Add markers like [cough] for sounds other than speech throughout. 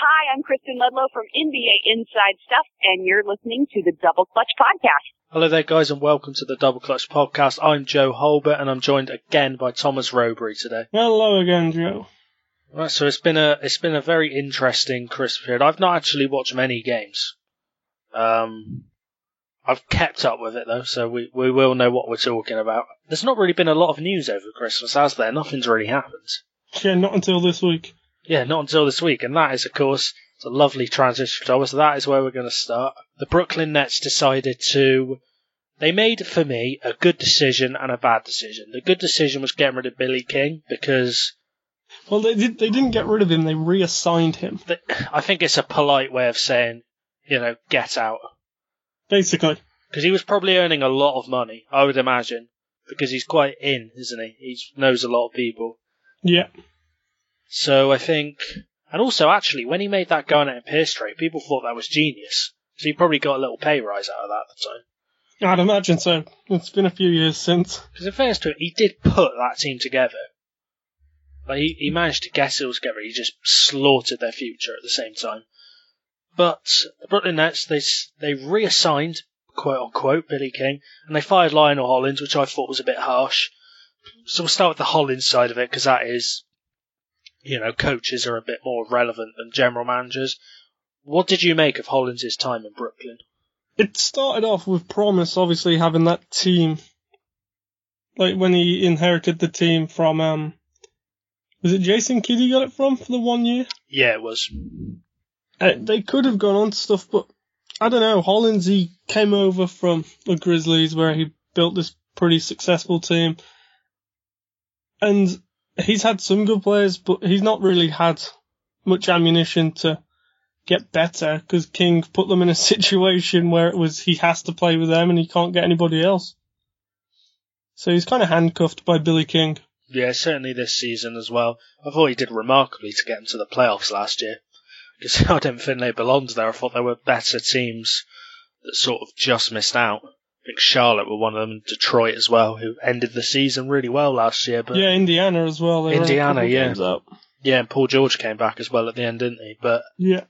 Hi, I'm Kristen Ledlow from NBA Inside Stuff, and you're listening to the Double Clutch Podcast. Hello there, guys, and welcome to the Double Clutch Podcast. I'm Joe Hulbert, and I'm joined again by Thomas Rowberry today. Hello again, Joe. Right, so it's been a it's been a very interesting Christmas period. I've not actually watched many games. Um, I've kept up with it though, so we we will know what we're talking about. There's not really been a lot of news over Christmas, has there? Nothing's really happened. Yeah, not until this week. Yeah, not until this week, and that is, of course, it's a lovely transition, Thomas. That is where we're going to start. The Brooklyn Nets decided to. They made, for me, a good decision and a bad decision. The good decision was getting rid of Billy King because Well, they did. They didn't get rid of him. They reassigned him. I think it's a polite way of saying, you know, get out. Basically, Because he was probably earning a lot of money, I would imagine. Because he's quite in, isn't he? He knows a lot of people. yeah. So I think, and also actually, when he made that Garnett and Pierce trade, people thought that was genius. So he probably got a little pay rise out of that at the time. I'd imagine so. It's been a few years since. Because in fairness to him, he did put that team together. Like he, he managed to get it all together. He just slaughtered their future at the same time. But the Brooklyn Nets, they they reassigned quote unquote Billy King, and they fired Lionel Hollins, which I thought was a bit harsh. So we'll start with the Hollins side of it because that is, you know, coaches are a bit more relevant than general managers. What did you make of Hollins' time in Brooklyn? It started off with promise, obviously having that team. Like when he inherited the team from um, was it Jason Kidd he got it from for the one year? Yeah, it was. Uh, they could have gone on to stuff, but I don't know. Hollins, he came over from the Grizzlies where he built this pretty successful team. And he's had some good players, but he's not really had much ammunition to get better because King put them in a [laughs] situation where it was he has to play with them and he can't get anybody else. So he's kind of handcuffed by Billy King. Yeah, certainly this season as well. I thought he did remarkably to get into to the playoffs last year. [laughs] Because I didn't think they belonged there. I thought there were better teams that sort of just missed out. Think Charlotte were one of them, Detroit as well, who ended the season really well last year. But yeah, Indiana as well. Indiana, yeah. yeah, and Paul George came back as well at the end, didn't he? But Yeah.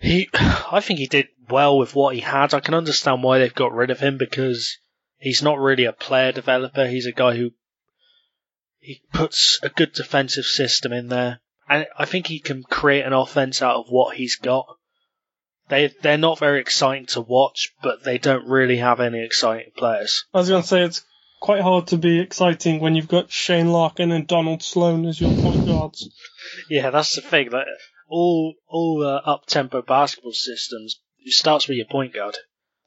he, [sighs] I think he did well with what he had. I can understand why they've got rid of him because he's not really a player developer. He's a guy who he puts a good defensive system in there, and I think he can create an offense out of what he's got. They they're not very exciting to watch, but they don't really have any exciting players. I was going to say it's quite hard to be exciting when you've got Shane Larkin and Donald Sloan as your point guards. Yeah, that's the thing. That all all uh, up tempo basketball systems it starts with your point guard.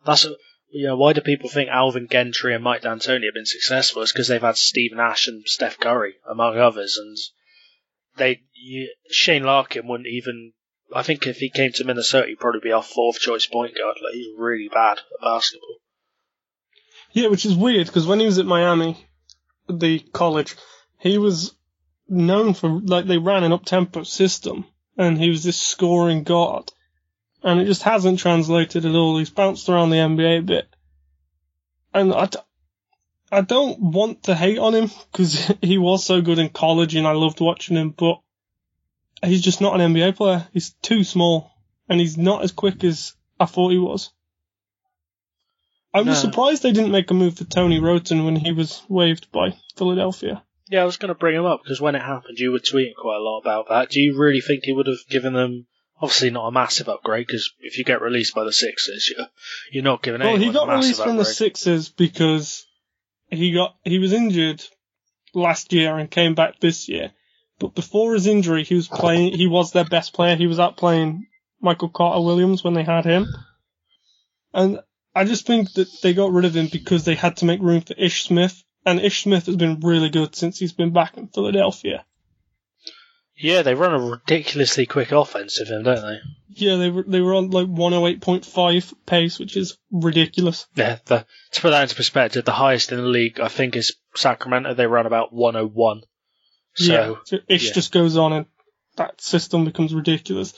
That's you know why do people think Alvin Gentry and Mike D'Antoni have been successful? It's because they've had Steve Nash and Steph Curry among others, and they you, Shane Larkin wouldn't even. I think if he came to Minnesota, he'd probably be our fourth choice point guard. Like he's really bad at basketball. Yeah, which is weird because when he was at Miami, the college, he was known for like they ran an up tempo system and he was this scoring guard. And it just hasn't translated at all. He's bounced around the NBA a bit. And I, d- I don't want to hate on him because [laughs] he was so good in college and I loved watching him, but he's just not an NBA player. He's too small and he's not as quick as I thought he was. I was No. surprised they didn't make a move for Tony Wroten when he was waived by Philadelphia. Yeah, I was going to bring him up because when it happened, you were tweeting quite a lot about that. Do you really think he would have given them? Obviously, not a massive upgrade because if you get released by the Sixers, you're you're not giving Well, he got released from the. Sixers because he got he was injured last year and came back this year. But before his injury, he was playing. He was their best player. He was out playing Michael Carter Williams when they had him. And I just think that they got rid of him because they had to make room for Ish Smith. And Ish Smith has been really good since he's been back in Philadelphia. Yeah, they run a ridiculously quick offense with him, don't they? Yeah, they were they were on like 108.5 pace, which is ridiculous. Yeah, the, to put that into perspective, the highest in the league, I think, is Sacramento. They run about 101. So, yeah, Ish yeah. just goes on and that system becomes ridiculous.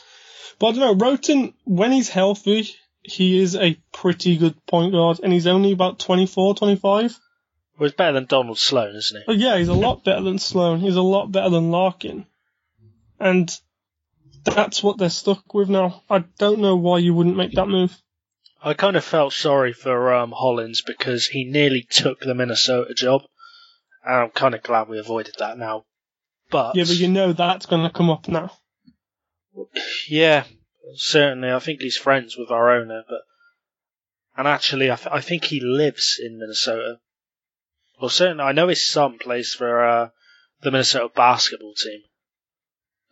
But I don't know, Wroten, when he's healthy, he is a pretty good point guard, and he's only about 24, 25. well, he's better than Donald Sloan, isn't he? But yeah, he's a lot better than Sloan. He's a lot better than Larkin. And that's what they're stuck with now. I don't know why you wouldn't make that move. I kind of felt sorry for um, Hollins because he nearly took the Minnesota job. And I'm kind of glad we avoided that now. But Yeah, but you know that's going to come up now. yeah, certainly. I think he's friends with our owner, but and actually, I, th- I think he lives in Minnesota. Well, certainly, I know his son plays for uh, the Minnesota basketball team,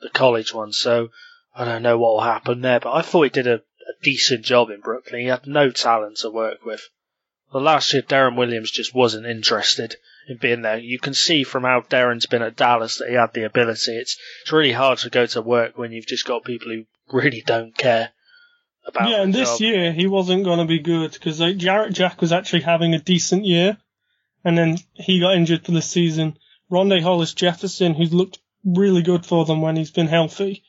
the college one. So I don't know what will happen there, but I thought he did a, a decent job in Brooklyn. He had no talent to work with. Well, last year, Deron Williams just wasn't interested in being there. You can see from how Deron's been at Dallas that he had the ability. It's it's really hard to go to work when you've just got people who really don't care about. yeah, and this year he wasn't going to be good because like, Jarrett Jack was actually having a decent year, and then he got injured for the season. Rondae Hollis Jefferson, who's looked really good for them when he's been healthy,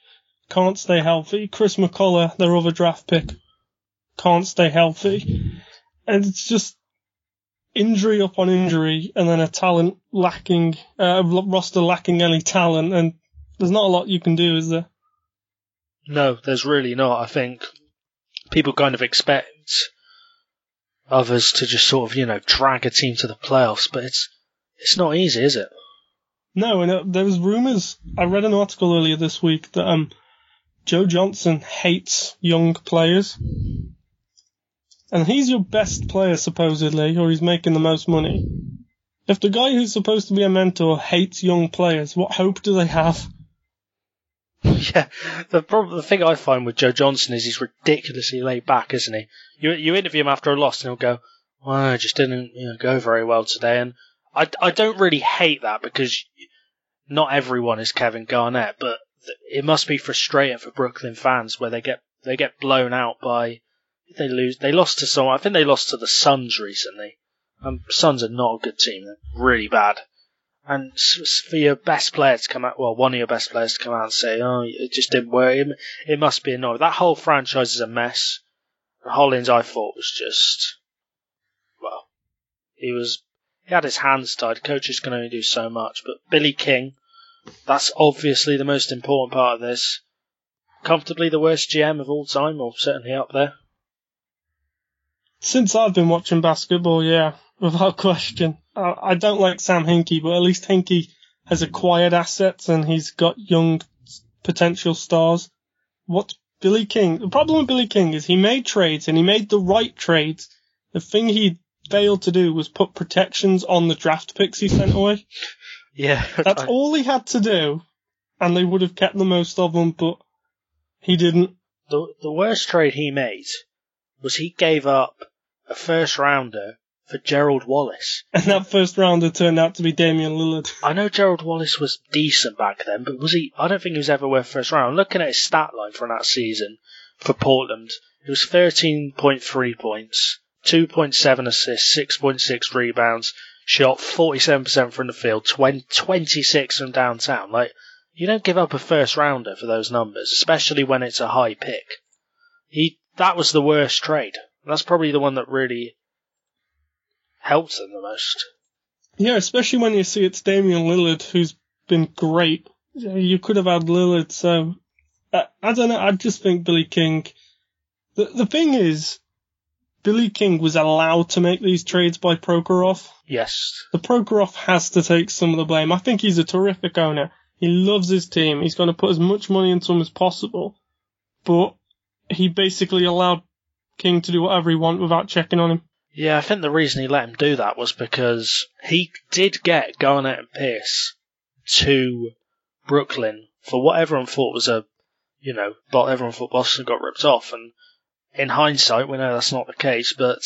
can't stay healthy. Chris McCullough, their other draft pick, can't stay healthy, it's just injury upon injury, and then a talent lacking, uh, roster lacking any talent, and there's not a lot you can do, is there? No, there's really not. I think people kind of expect others to just sort of, you know, drag a team to the playoffs, but it's it's not easy, is it? No, and uh, there was rumors. I read an article earlier this week that um, Joe Johnson hates young players, and he's your best player supposedly, or he's making the most money. If the guy who's supposed to be a mentor hates young players, what hope do they have? [laughs] yeah. The problem, the thing I find with Joe Johnson is he's ridiculously laid back, isn't he? You you interview him after a loss, and he'll go, "Well, I just didn't you know, go very well today," and I I don't really hate that because not everyone is Kevin Garnett, but it must be frustrating for Brooklyn fans where they get they get blown out by they lose they lost to someone. I think they lost to the Suns recently. Um, Suns are not a good team; they're really bad. And for your best player to come out, well, one of your best players to come out and say, "Oh, it just didn't work," it, it must be annoying. That whole franchise is a mess. Hollins, I thought, was just well, he was he had his hands tied. Coaches can only do so much, but Billy King, that's obviously the most important part of this. Comfortably the worst GM of all time, or certainly up there. Since I've been watching basketball, yeah, [laughs] without question. I, I don't like Sam Hinkie, but at least Hinkie has acquired assets and he's got young potential stars. What Billy King, the problem with Billy King is he made trades and he made the right trades. The thing he failed to do was put protections on the draft picks he sent away. [laughs] Yeah, That's I- all he had to do, and they would have kept the most of them, but he didn't. the the worst trade he made was he gave up a first rounder for Gerald Wallace. [laughs] And that first rounder turned out to be Damian Lillard. [laughs] I know Gerald Wallace was decent back then, but was he? I don't think he was ever worth first round. Looking at his stat line from that season for Portland. It was 13.3 points, 2.7 assists, 6.6 rebounds, shot 47% from the field, 20, 26 from downtown. Like, you don't give up a first rounder for those numbers, especially when it's a high pick. He, that was the worst trade. That's probably the one that really helped them the most. Yeah, especially when you see it's Damian Lillard who's been great. You could have had Lillard, so uh, I don't know. I just think Billy King. The the thing is, Billy King was allowed to make these trades by Prokhorov. Yes, The Prokhorov has to take some of the blame. I think he's a terrific owner. He loves his team. He's going to put as much money into them as possible, but he basically allowed King to do whatever he wanted without checking on him. Yeah, I think the reason he let him do that was because he did get Garnett and Pierce to Brooklyn for what everyone thought was a, you know, but everyone thought Boston got ripped off, and in hindsight, we know that's not the case. But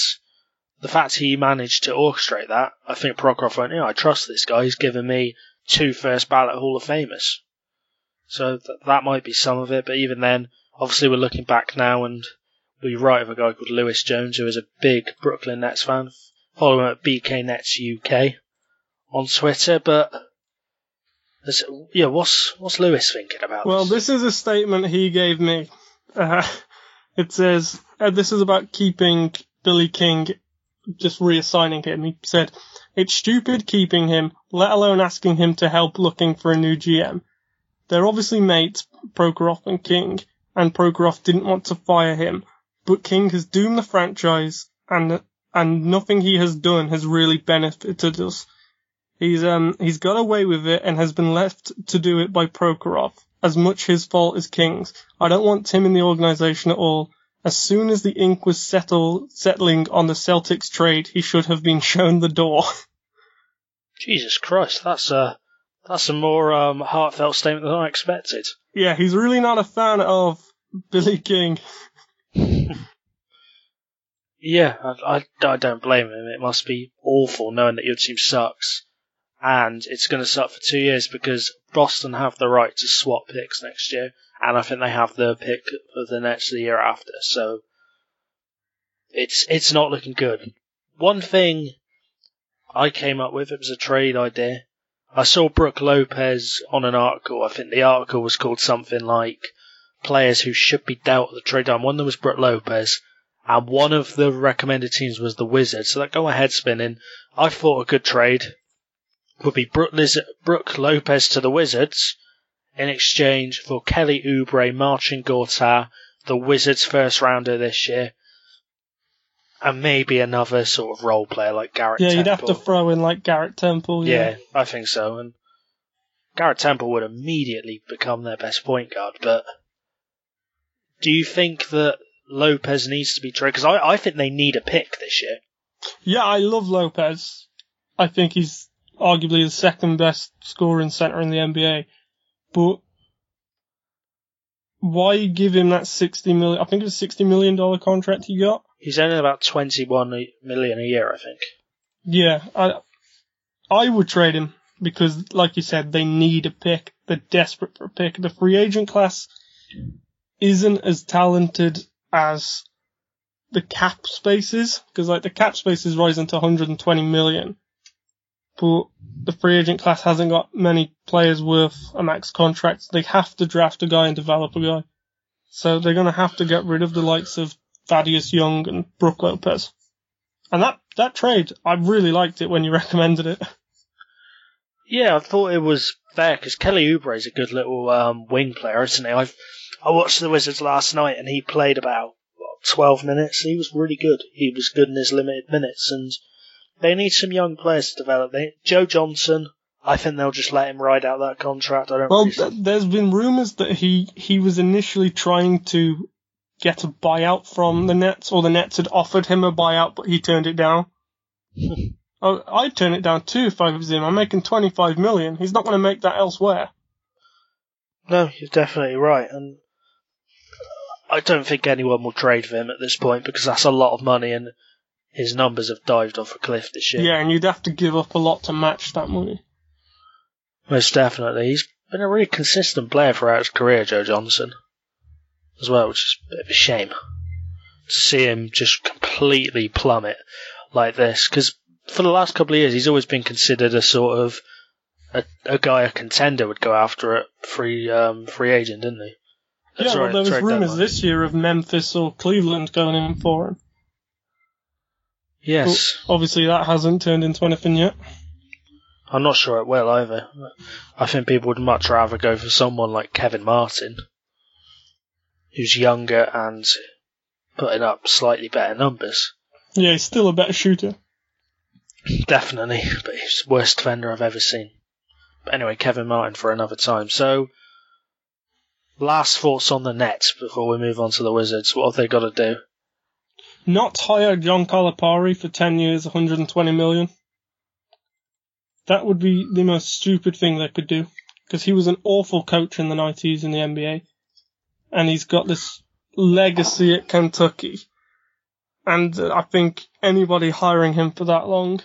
the fact he managed to orchestrate that, I think Prokhorov went, yeah, I trust this guy. He's given me two first ballot Hall of Famers, so th- that might be some of it. But even then, obviously, we're looking back now and we write of a guy called Lewis Jones, who is a big Brooklyn Nets fan. Follow him at BK Nets UK on Twitter. But yeah, what's what's Lewis thinking about? Well, this? this is a statement he gave me. Uh, it says, uh, this is about keeping Billy King, just reassigning him. He said, it's stupid keeping him, let alone asking him to help looking for a new GM. They're obviously mates, Prokhorov and King, and Prokhorov didn't want to fire him, but King has doomed the franchise, and and nothing he has done has really benefited us. He's um he's got away with it and has been left to do it by Prokhorov. As much his fault as King's. I don't want Tim in the organisation at all. As soon as the ink was settle, settling on the Celtics trade, he should have been [laughs] shown the door. Jesus Christ, that's a that's a more um, heartfelt statement than I expected. yeah, he's really not a fan of Billy King. Yeah, I, I, I don't blame him. It must be awful knowing that your team sucks, and it's going to suck for two years because Boston have the right to swap picks next year, and I think they have the pick of the next the year after. So it's it's not looking good. One thing I came up with it was a trade idea. I saw Brooke Lopez on an article. I think the article was called something like "Players who should be dealt at the trade time." One of them was Brooke Lopez, and one of the recommended teams was the Wizards. So that got my head spinning. I thought a good trade would be Brooke, Liz- Brooke Lopez to the Wizards in exchange for Kelly Oubre, Marcin Gortat, the Wizards first rounder this year, and maybe another sort of role player like Garrett. Yeah, you'd have to throw in like Garrett Temple. Yeah, Yeah. I think so. And Garrett Temple would immediately become their best point guard. But do you think that Lopez needs to be traded? Because I, I think they need a pick this year. Yeah, I love Lopez. I think he's arguably the second best scoring center in the NBA. But why give him that 60 million? I think it was 60 million dollar contract he got. He's earning about 21 million a year, I think. Yeah, I I would trade him because, like you said, they need a pick. They're desperate for a pick. The free agent class isn't as talented as the cap spaces because, like, the cap space is rising to 120 million, but the free agent class hasn't got many players worth a max contract. They have to draft a guy and develop a guy, so they're going to have to get rid of the likes of Thaddeus Young and Brooke Lopez. And that, that trade, I really liked it when you [laughs] recommended it. Yeah, I thought it was fair because Kelly Oubre is a good little um, wing player, isn't he? I've I watched the Wizards last night and he played about what, 12 minutes. He was really good. He was good in his limited minutes, and they need some young players to develop. They, Joe Johnson, I think they'll just let him ride out that contract. I don't. Well, really th- there's been rumours that he, he was initially trying to get a buyout from the Nets, or the Nets had offered him a buyout, but he turned it down. [laughs] Oh, I'd turn it down too if I was him. I'm making 25 million. He's not going to make that elsewhere. No, you're definitely right, and I don't think anyone will trade for him at this point because that's a lot of money, and his numbers have dived off a cliff this year. Yeah, and you'd have to give up a lot to match that money. Most definitely. He's been a really consistent player throughout his career, Joe Johnson, as well, which is a bit of a shame to see him just completely plummet like this. Because for the last couple of years, he's always been considered a sort of a, a guy a contender would go after at free um, free agent, didn't he? Yeah, Sorry, well, there was rumours deadline. this year of Memphis or Cleveland going in for him. Yes, Obviously, that hasn't turned into anything yet. I'm not sure it will either. I think people would much rather go for someone like Kevin Martin, who's younger and putting up slightly better numbers. Yeah, he's still a better shooter. Definitely, but he's the worst defender I've ever seen. But anyway, Kevin Martin for another time. So, last thoughts on the Nets before we move on to the Wizards. What have they got to do? Not hire John Calipari for 10 years, 120 million. That would be the most stupid thing they could do. Because he was an awful coach in the 90s in the NBA. And he's got this legacy at Kentucky. And uh, I think anybody hiring him for that long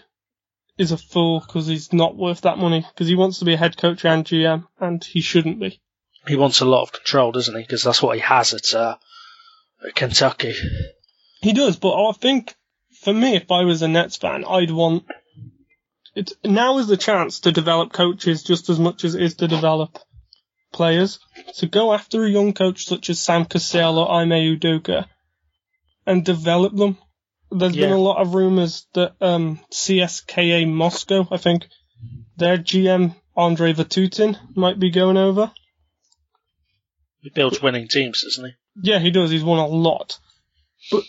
is a fool because he's not worth that money. Because he wants to be a head coach and GM, and he shouldn't be. He wants a lot of control, doesn't he? Because that's what he has at, uh, at Kentucky. He does, but I think for me, if I was a Nets fan, I'd want it. Now is the chance to develop coaches just as much as it is to develop players. So go after a young coach such as Sam Cassell or Ime Udoka and develop them. There's been a lot of rumours that um, CSKA Moscow, I think, their GM Andre Vatutin might be going over. He builds winning teams, doesn't he? Yeah, he does. He's won a lot. But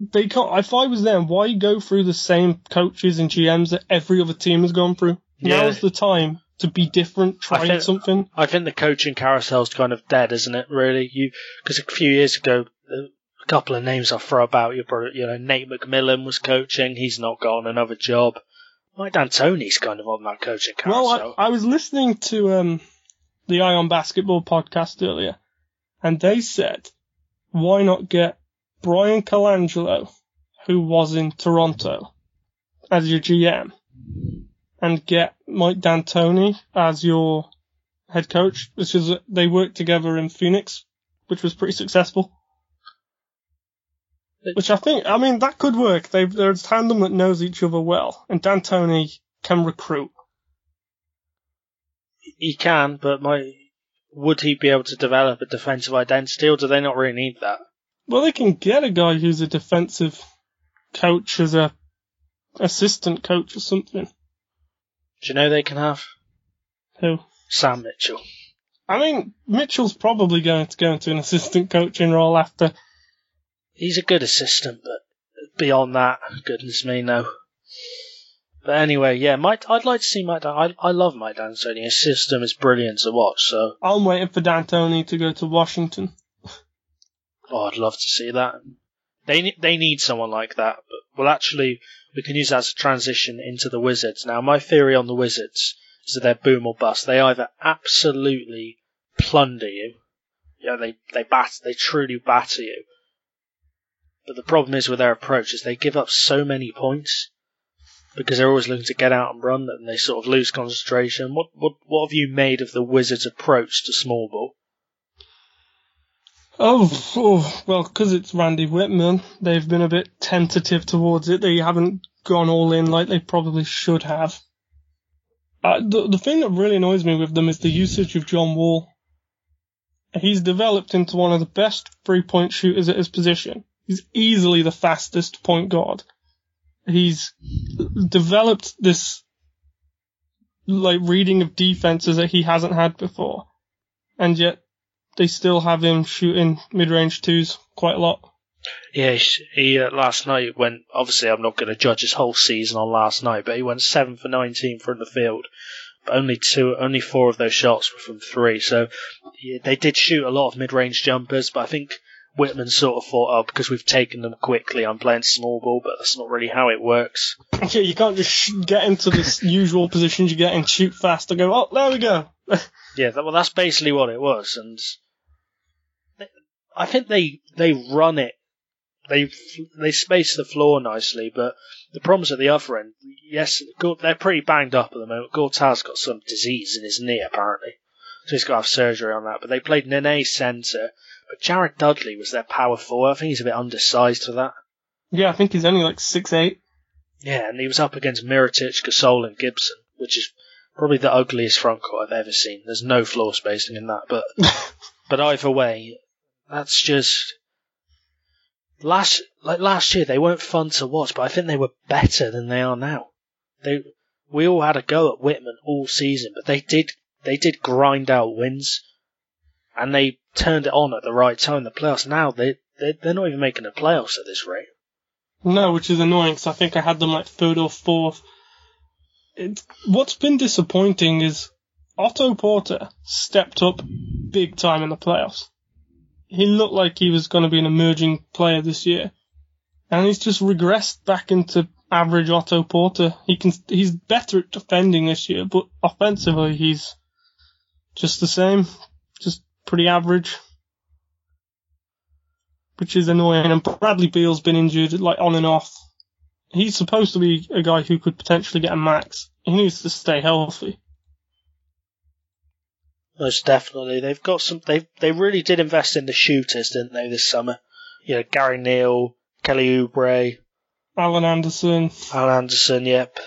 they can't. If I was them, why go through the same coaches and GMs that every other team has gone through? Yeah. Now's the time to be different, try think- something. I think the coaching carousel's kind of dead, isn't it? Really, you because a few years ago, a couple of names I'll throw about. You probably, you know, Nate McMillan was coaching. He's not got another job. Mike D'Antoni's kind of on that coaching Well, carousel. I, I was listening to um, the Ion Basketball podcast earlier, and they said, why not get Bryan Colangelo, who was in Toronto, as your GM, and get Mike D'Antoni as your head coach, which is they worked together in Phoenix, which was pretty successful. Which I think, I mean, that could work. They, they're a tandem that knows each other well, and D'Antoni can recruit. he can, but my would he be able to develop a defensive identity, or do they not really need that? Well, they can get a guy who's a defensive coach as a assistant coach or something. Do you know they can have Who? Sam Mitchell? I mean, Mitchell's probably going to go into an assistant coaching role after. He's a good assistant, but beyond that, goodness me, no. But anyway, yeah, Mike, I'd like to see Mike. Dan- I I love Mike D'Antoni. His system is brilliant to watch. So, I'm waiting for D'Antoni to go to Washington. oh, I'd love to see that. They ne- they need someone like that. But well, actually, we can use that as a transition into the Wizards. Now, my theory on the Wizards is that they're boom or bust. They either absolutely plunder you, yeah, they they bat, they truly batter you. But the problem is with their approach is they give up so many points because they're always looking to get out and run, and they sort of lose concentration. What what what have you made of the Wizards' approach to small ball? Oh, oh well, because it's Randy Wittman, they've been a bit tentative towards it. They haven't gone all in like they probably should have. Uh, the, the thing that really annoys me with them is the usage of John Wall. He's developed into one of the best three point shooters at his position. He's easily the fastest point guard. He's developed this like reading of defenses that he hasn't had before. And yet they still have him shooting mid-range twos quite a lot. Yeah, he, uh, last night went. Obviously, I'm not going to judge his whole season on last night, but he went seven for 19 from the field. Only two, only four of those shots were from three. So yeah, they did shoot a lot of mid-range jumpers, but I think Wittman sort of thought, oh, because we've taken them quickly, I'm playing small ball, but that's not really how it works. [laughs] Yeah, you can't just sh- get into the usual positions you get and shoot fast and go, oh, there we go. [laughs] Yeah, that, well, that's basically what it was, and they, I think they they run it. They they space the floor nicely, but the problems at the other end. Yes, they're pretty banged up at the moment. Gortat's got some disease in his knee apparently, so he's got to have surgery on that. But they played Nene centre, but Jared Dudley was their power forward. I think he's a bit undersized for that. Yeah, I think he's only like six eight. Yeah, and he was up against Mirotic, Gasol, and Gibson, which is probably the ugliest front court I've ever seen. There's no floor spacing in that, but [laughs] but either way, that's just last like last year they weren't fun to watch, but I think they were better than they are now. They we all had a go at Wittman all season, but they did they did grind out wins, and they turned it on at the right time. The playoffs now they they they're not even making the playoffs at this rate. No, which is annoying because I think I had them like third or fourth. It, what's been disappointing is Otto Porter stepped up big time in the playoffs. He looked like he was going to be an emerging player this year, and he's just regressed back into average Otto Porter. He can he's better at defending this year, but offensively he's just the same, just pretty average which is annoying. And Bradley Beal's been injured, like on and off. He's supposed to be a guy who could potentially get a max. He needs to stay healthy. Most definitely, they've got some. They they really did invest in the shooters, didn't they, this summer? You know, Gary Neal, Kelly Oubre, Alan Anderson. Al Anderson, yep.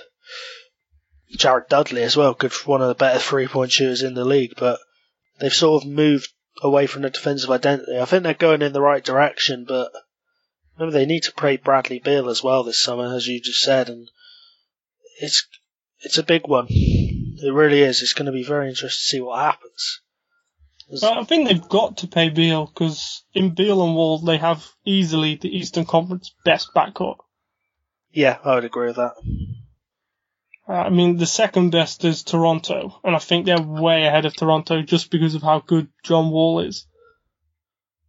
Jared Dudley as well, good one of the better three point shooters in the league, but they've sort of moved away from the defensive identity. I think they're going in the right direction, but remember they need to play Bradley Beal as well this summer, as you just said, and it's it's a big one. It really is. It's going to be very interesting to see what happens. Well, I think they've got to pay Beal because in Beal and Wall they have easily the Eastern Conference best backcourt. Yeah, I would agree with that. Uh, I mean, the second best is Toronto, and I think they're way ahead of Toronto just because of how good John Wall is.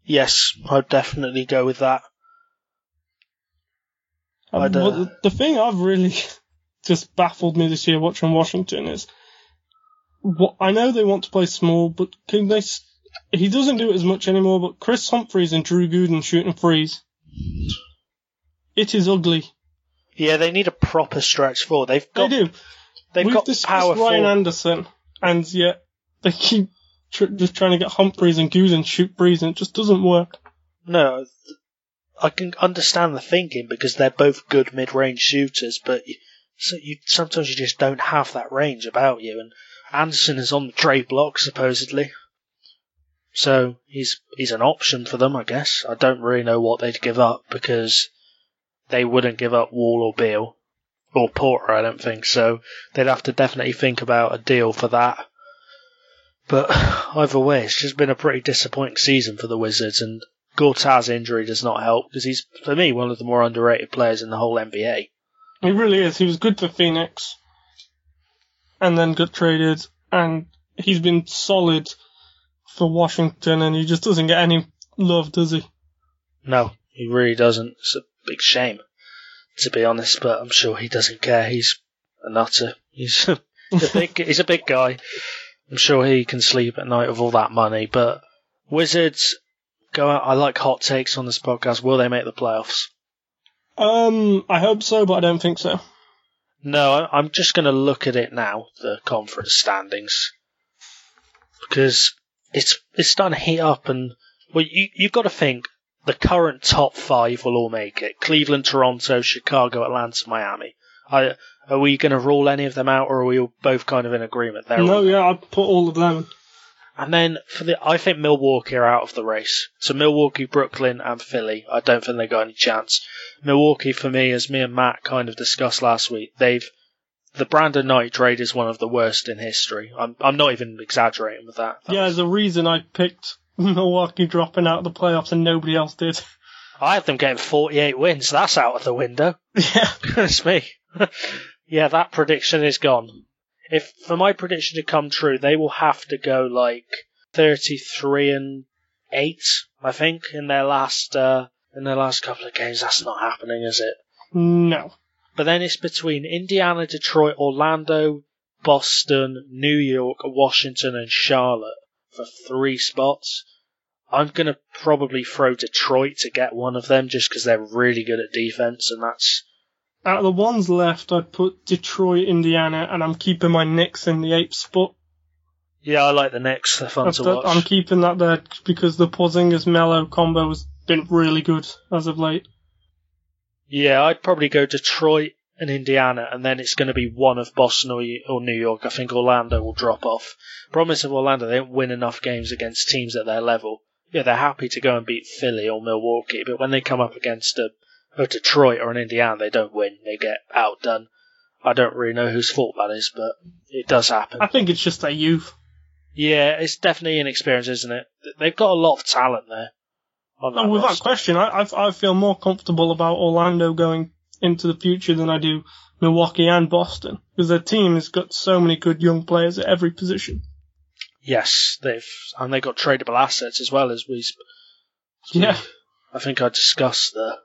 Yes, I'd definitely go with that. Um, uh, but the, the thing I've really [laughs] just baffled me this year watching Washington is, what I know they want to play small, but can they? He doesn't do it as much anymore. But Kris Humphries and Drew Gooden shooting threes, it is ugly. Yeah, they need a proper stretch four. They've They got do. they've We've got Ryan. Anderson, and yet they keep tr- just trying to get Humphries and Gooden shoot threes, and it just doesn't work. No, I can understand the thinking because they're both good mid-range shooters, but you, so you sometimes you just don't have that range about you. And Anderson is on the trade block supposedly, so he's he's an option for them, I guess. I don't really know what they'd give up because they wouldn't give up Wall or Beal or Porter. I don't think so. They'd have to definitely think about a deal for that. But [sighs] either way, it's just been a pretty disappointing season for the Wizards, and Gortat's injury does not help because he's, for me, one of the more underrated players in the whole NBA. He really is. He was good for Phoenix, and then got traded, and he's been solid for Washington, and he just doesn't get any love, does he? No, he really doesn't. It's a big shame, to be honest, but I'm sure he doesn't care. He's a nutter. He's [laughs] a big, he's a big guy. I'm sure he can sleep at night with all that money, but Wizards go out. I like hot takes on this podcast. Will they make the playoffs? Um, I hope so, but I don't think so. No, I- I'm just going to look at it now, the conference standings, because it's it's starting to heat up, and well, you you've got to think the current top five will all make it: Cleveland, Toronto, Chicago, Atlanta, Miami. I, are we going to rule any of them out, or are we both kind of in agreement there? No, yeah, I'd put all of them. And then for the, I think Milwaukee are out of the race. So Milwaukee, Brooklyn, and Philly. I don't think they got any chance. Milwaukee, for me, as me and Matt kind of discussed last week, they've the Brandon Knight trade is one of the worst in history. I'm I'm not even exaggerating with that. That Yeah, there's a reason I picked Milwaukee dropping out of the playoffs and nobody else did. I had them getting 48 wins. That's out of the window. [laughs] yeah. Goodness me. [laughs] yeah, that prediction is gone. If for my prediction to come true, they will have to go like 33 and 8, I think, in their last uh, in their last couple of games. That's not happening, is it? No. But then it's between Indiana, Detroit, Orlando, Boston, New York, Washington, and Charlotte for three spots. I'm going to probably throw Detroit to get one of them just because they're really good at defense, and that's Out of the ones left, I'd put Detroit, Indiana, and I'm keeping my Knicks in the eighth spot. yeah, I like the Knicks. They're fun That's to watch. I'm keeping that there because the Porzingis Melo combo has been really good as of late. Yeah, I'd probably go Detroit and Indiana, and then it's going to be one of Boston or, or New York. I think Orlando will drop off. Problem is with Orlando, they don't win enough games against teams at their level. Yeah, they're happy to go and beat Philly or Milwaukee, but when they come up against a, a Detroit or an Indiana, they don't win. They get outdone. I don't really know whose fault that is, but it does happen. I think it's just their youth. Yeah, it's definitely inexperience, isn't it? They've got a lot of talent there. that without question, I, I I feel more comfortable about Orlando going into the future than I do Milwaukee and Boston because their team has got so many good young players at every position. Yes, they've and they've got tradable assets as well as we. Yeah. I think I discussed the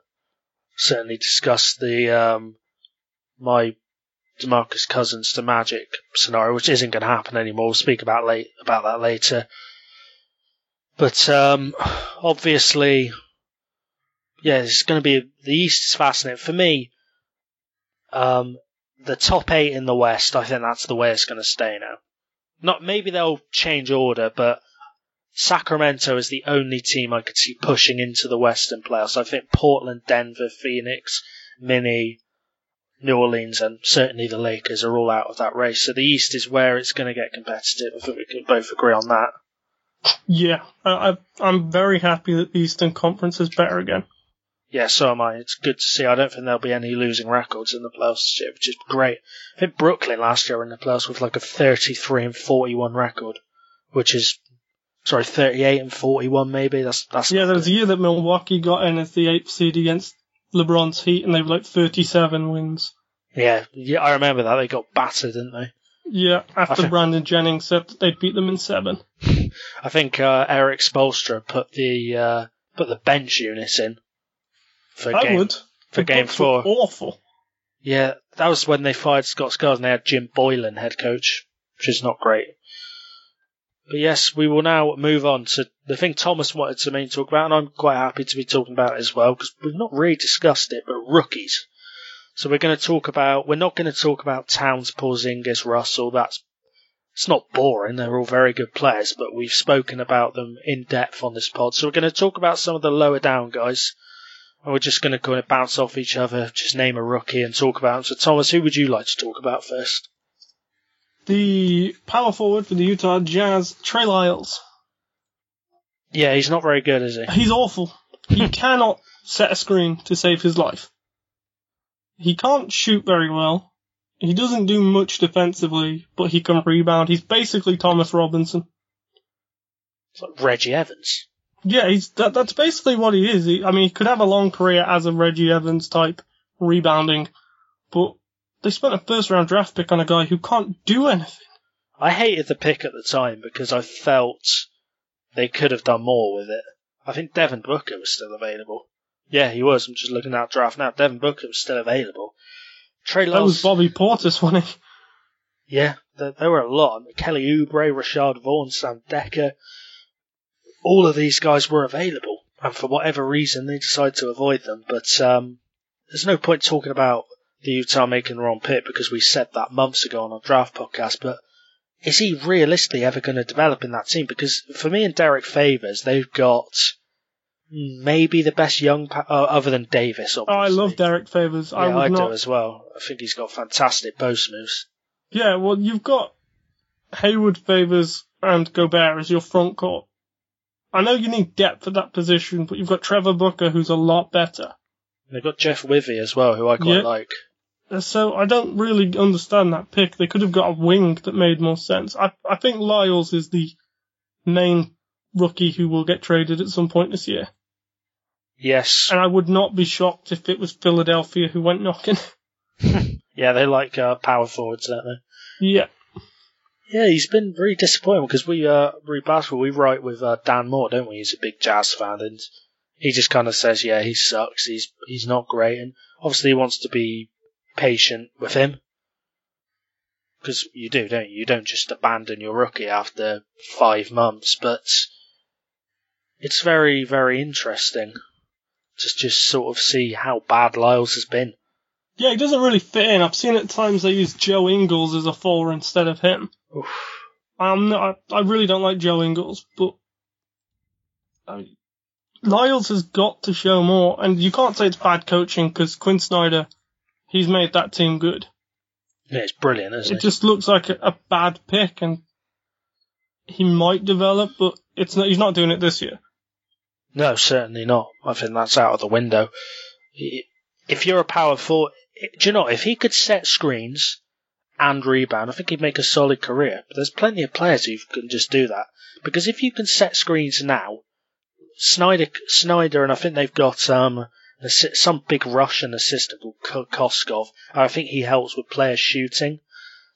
certainly discussed the um my Demarcus Cousins to Magic scenario, which isn't going to happen anymore. We'll speak about late about that later. But um, obviously, yeah, it's going to be the East is fascinating for me. Um, the top eight in the West, I think that's the way it's going to stay now. Not maybe they'll change order, but Sacramento is the only team I could see pushing into the Western playoffs. I think Portland, Denver, Phoenix, Mini, New Orleans, and certainly the Lakers are all out of that race. So the East is where it's going to get competitive. I think we can both agree on that. Yeah, I, I'm very happy that the Eastern Conference is better again. Yeah, so am I. It's good to see. I don't think there'll be any losing records in the playoffs this year, which is great. I think Brooklyn last year were in the playoffs with like a 33 and 41 record, which is Sorry, 38 and 41 maybe. That's that's Yeah, there was a year that Milwaukee got in as the eighth seed against LeBron's Heat, and they were like 37 wins. yeah, yeah. I remember that they got battered, didn't they? Yeah, after think- Brandon Jennings said that they'd beat them in seven. [laughs] I think uh, Erik Spoelstra put the uh, put the bench unit in for I game would. for The game four. Awful. Yeah, that was when they fired Scott Skiles and they had Jim Boylan head coach, which is not great. But yes, we will now move on to the thing Thomas wanted to me to talk about, and I'm quite happy to be talking about it as well because we've not really discussed it. But rookies. So we're going to talk about. We're not going to talk about Towns, Porzingis, Russell. That's it's not boring. They're all very good players, but we've spoken about them in depth on this pod. So we're going to talk about some of the lower down guys. And we're just going to kind of bounce off each other, just name a rookie and talk about. So, Thomas, who would you like to talk about first? The power forward for the Utah Jazz, Trey Lyles. Yeah, he's not very good, is he? He's awful. He [laughs] cannot set a screen to save his life. He can't shoot very well. He doesn't do much defensively, but he can rebound. He's basically Thomas Robinson. It's like Reggie Evans. Yeah, he's that, that's basically what he is. He, I mean, he could have a long career as a Reggie Evans type rebounding, but they spent a first round draft pick on a guy who can't do anything. I hated the pick at the time because I felt they could have done more with it. I think Devin Booker was still available. Yeah, he was. I'm just looking at draft now. Devin Booker was still available. Trey That was Bobby Portis, [laughs] wasn't he? Yeah, there, there were a lot. Kelly Oubre, Rashad Vaughn, Sam Dekker. All of these guys were available, and for whatever reason, they decided to avoid them. But um, there's no point talking about the Utah making the wrong pick because we said that months ago on our draft podcast. But is he realistically ever going to develop in that team? Because for me and Derrick Favors, they've got maybe the best young, pa- uh, other than Davis. Oh, I love Derrick Favors. Yeah, I I, would do not. as well. I think he's got fantastic post moves. Yeah, well, you've got Hayward, Favors, and Gobert as your front court. I know you need depth at that position, but you've got Trevor Booker, who's a lot better. They've got Jeff Withey as well, who I quite Yeah. like. Uh, So I don't really understand that pick. They could have got a wing that made more sense. I I think Lyles is the main rookie who will get traded at some point this year, Yes. and I would not be shocked if it was Philadelphia who went knocking. [laughs] Yeah, they like uh, power forwards, don't they? yeah, Yeah, he's been very disappointing because we, uh, basketball, we write with uh, Dan Moore, don't we? He's a big Jazz fan, and he just kind of says, yeah, he sucks. He's he's not great, and obviously he wants to be patient with him because you do, don't you? You don't just abandon your rookie after five months, but it's very very interesting to just sort of see how bad Lyles has been. Yeah, he doesn't really fit in. I've seen at times they use Joe Ingles as a four instead of him. Oof. I'm not. I, I really don't like Joe Ingles, but I, Lyles has got to show more. And you can't say it's bad coaching because Quinn Snyder, he's made that team good. Yeah, it's brilliant, isn't It it? just looks like a, a bad pick, and he might develop, but it's not. He's not doing it this year. No, certainly not. I think that's out of the window. If you're a power forward, do you know if he could set screens and rebound, I think he'd make a solid career. But there's plenty of players who can just do that because if you can set screens now, Snyder, Snyder, and I think they've got um some big Russian assistant called Ko- Koskov. I think he helps with players shooting.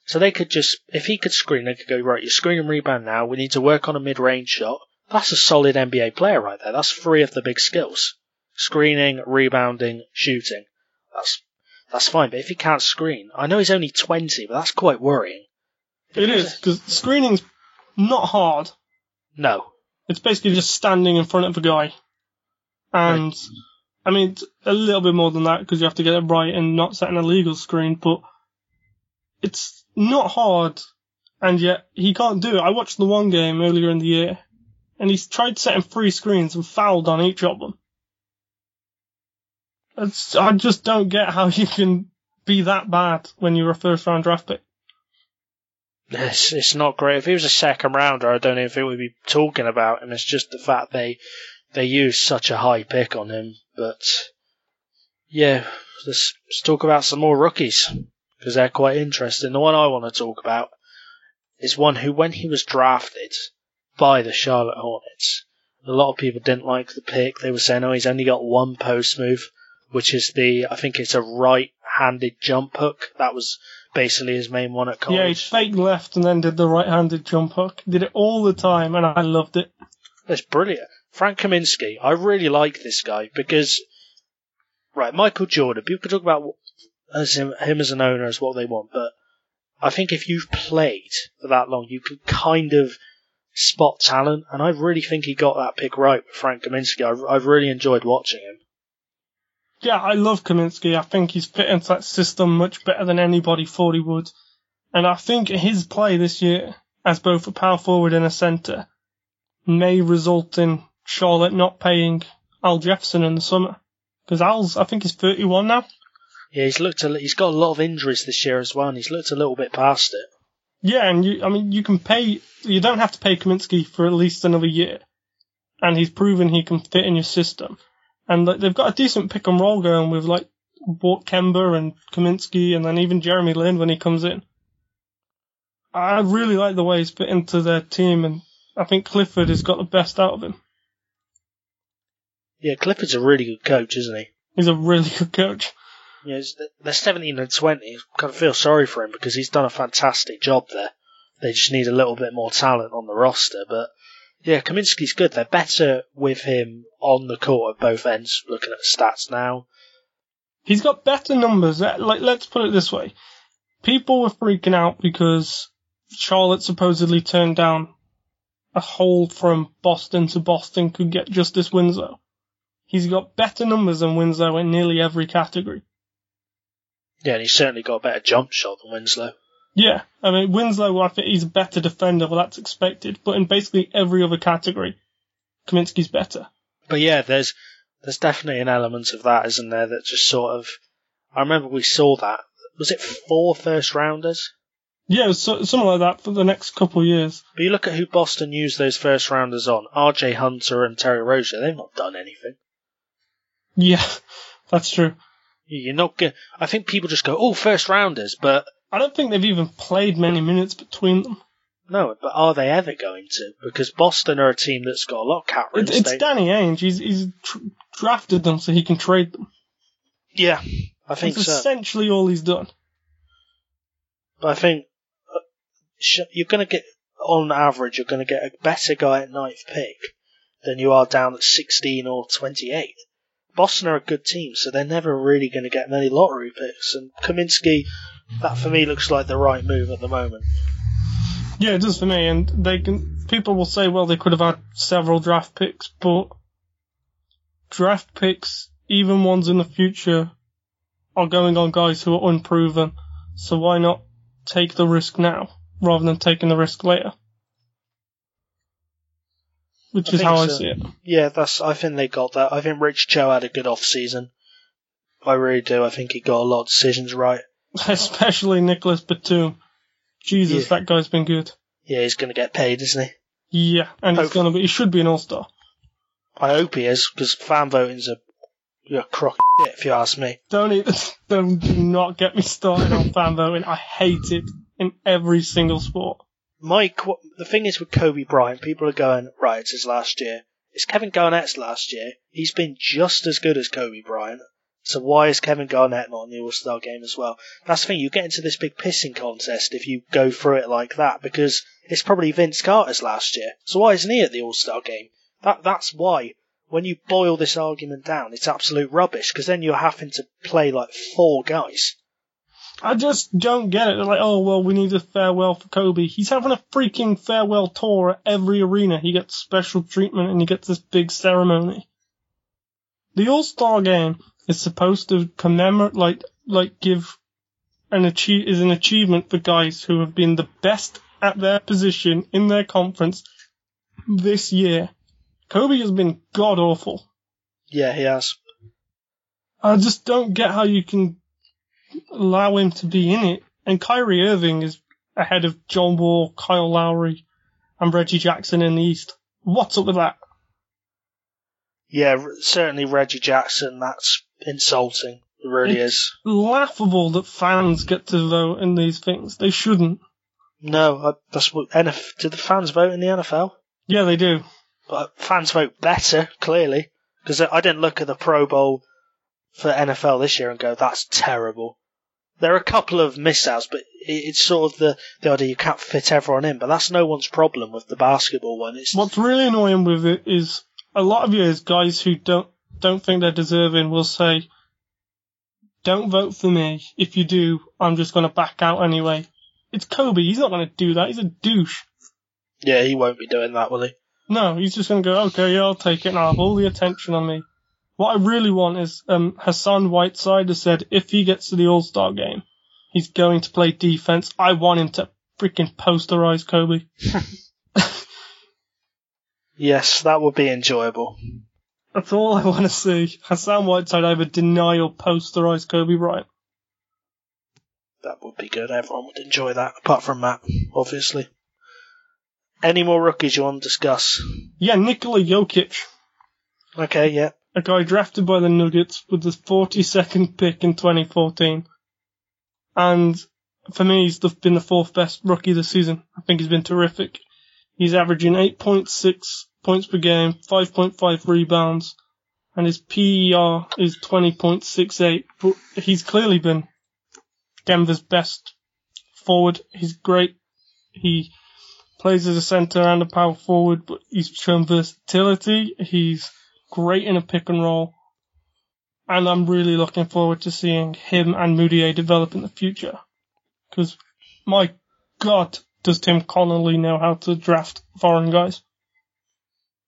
So they could just, if he could screen, they could go right. You screen and rebound now. We need to work on a mid-range shot. That's a solid NBA player right there. That's three of the big skills: screening, rebounding, shooting. That's that's fine. But if he can't screen, I know he's only twenty, but that's quite worrying. It is because screening's not hard. No, It's basically just standing in front of a guy, and I mean it's a little bit more than that because you have to get it right and not set an illegal screen. But it's not hard, and yet he can't do it. I watched the one game earlier in the year, and he's tried setting three screens and fouled on each of them. It's, I just don't get how you can be that bad when you're a first round draft pick. It's, it's not great. If he was a second rounder, I don't if it would be talking about him. It's just the fact they they use such a high pick on him. But yeah, let's, let's talk about some more rookies because they're quite interesting. The one I want to talk about is one who, when he was drafted, by the Charlotte Hornets. A lot of people didn't like the pick. They were saying, oh, he's only got one post move, which is the, I think it's a right handed jump hook. That was basically his main one at college. Yeah, he fake left and then did the right-handed jump hook. Did it all the time, and I loved it. That's brilliant. Frank Kaminsky, I really like this guy because, right, Michael Jordan, people talk about as him, him as an owner as what they want, but I think if you've played for that long, you can kind of spot talent, and I really think he got that pick right with Frank Kaminsky. I've, I've really enjoyed watching him. Yeah, I love Kaminsky. I think he's fit into that system much better than anybody thought he would. And I think his play this year, as both a power forward and a centre, may result in Charlotte not paying Al Jefferson in the summer. Because Al's, I think he's 31 now. Yeah, he's looked. A, he's got a lot of injuries this year as well, and he's looked a little bit past it. Yeah, and you, I mean, you can pay, you don't have to pay Kaminsky for at least another year. And he's proven he can fit in your system. And like, they've got a decent pick and roll going with like Walt Kemba and Kaminsky and then even Jeremy Lin when he comes in. I really like the way he's fit into their team and I think Clifford has got the best out of him. Yeah, Clifford's a really good coach, isn't he? He's a really [laughs] good coach. Yeah, they're 17 and 20. Kind of feel sorry for him because he's done a fantastic job there. They just need a little bit more talent on the roster. But yeah, Kaminsky's good. They're better with him on the court at both ends. Looking at the stats now, He's got better numbers. Like, let's put it this way. People were freaking out because Charlotte supposedly turned down a hold from Boston to Boston could get Justice Winslow. He's got better numbers than Winslow in nearly every category. Yeah, and he's certainly got a better jump shot than Winslow. Yeah, I mean Winslow, I think he's a better defender. Well, that's expected, but in basically every other category, Kaminsky's better. But yeah, there's there's definitely an element of that, isn't there? That just sort of, I remember we saw that. Was it four first rounders? Yeah, it was so, something like that for the next couple of years. But you look at who Boston used those first rounders on: R.J. Hunter and Terry Rozier. They've not done anything. Yeah, [laughs] that's true. You're not going I think people just go, oh, first rounders, but. I don't think they've even played many minutes between them. No, but are they ever going to? Because Boston are a team that's got a lot of cap room. It's, it's Danny Ainge. He's, he's tr- drafted them so he can trade them. Yeah, I think That's so. essentially all he's done. But I think uh, sh- you're going to get, on average, you're going to get a better guy at ninth pick than you are down at 16 or 28. Boston are a good team, so they're never really going to get many lottery picks. And Kaminsky, that for me looks like the right move at the moment. Yeah, it does for me. And they can. People will say, well, they could have had several draft picks, but draft picks, even ones in the future, are going on guys who are unproven. So why not take the risk now rather than taking the risk later? Which I is how I see it. Yeah, that's. I think they got that. I think Rich Cho had a good off season. I really do. I think he got a lot of decisions right. [laughs] [laughs] Especially Nicolas Batum. Jesus, Yeah. that guy's been good. Yeah, he's going to get paid, isn't he? Yeah, and he's gonna be. He should be an all star. I hope he is, because fan voting's a, a crock shit, if you ask me. Don't even, [laughs] don't do not get me started on fan voting. I hate it in every single sport. Mike, what, the thing is with Kobe Bryant, people are going, right, it's his last year. It's Kevin Garnett's last year. He's been just as good as Kobe Bryant. So why is Kevin Garnett not in the All Star game as well? That's the thing, you get into this big pissing contest if you go through it like that, because it's probably Vince Carter's last year. So why isn't he at the All Star game? That that's why. When you boil this argument down, it's absolute rubbish, because then you're having to play like four guys. I just don't get it. They're like, oh well, we need a farewell for Kobe. He's having a freaking farewell tour at every arena. He gets special treatment and he gets this big ceremony. The All Star Game is supposed to commemorate, like, like give an achieve is an achievement for guys who have been the best at their position in their conference this year. Kobe has been god awful. Yeah, he has. I just don't get how you can allow him to be in it. And Kyrie Irving is ahead of John Wall, Kyle Lowry, and Reggie Jackson in the East. What's up with that? Yeah, certainly Reggie Jackson, that's insulting. It really It's- is. Laughable that fans get to vote in these things. They shouldn't. No, I, that's what NF, do the fans vote in the NFL? Yeah, they do. But fans vote better, clearly, because I didn't look at the Pro Bowl for NFL this year and go, that's terrible. There are a couple of misouts, but it's sort of the, the idea you can't fit everyone in, but that's no one's problem with the basketball one. It's What's really annoying with it is a lot of years guys who don't don't think they're deserving will say, "Don't vote for me. If you do, I'm just going to back out anyway." It's Kobe. He's not going to do that. He's a douche. yeah, he won't be doing that, will he? No, he's just going to go, "Okay, yeah, I'll take it and I'll have all the attention on me." What I really want is um, Hassan Whiteside has said if he gets to the All Star game, he's going to play defense. I want him to freaking posterize Kobe. [laughs] Yes, that would be enjoyable. That's all I want to see. Hassan Whiteside either deny or posterize Kobe Bryant. That would be good. Everyone would enjoy that, apart from Matt, obviously. Any more rookies you want to discuss? Yeah, Nikola Jokic, Okay, yeah. a guy drafted by the Nuggets with the 42nd pick in 2014. And for me, he's been the fourth best rookie this season. I think he's been terrific. He's averaging 8.6 points per game, 5.5 rebounds, and his PER is 20.68. But he's clearly been Denver's best forward. He's great. He plays as a center and a power forward, but he's shown versatility. He's great in a pick and roll. And I'm really looking forward to seeing him and Mudiay develop in the future. Because, my God, does Tim Connelly know how to draft foreign guys?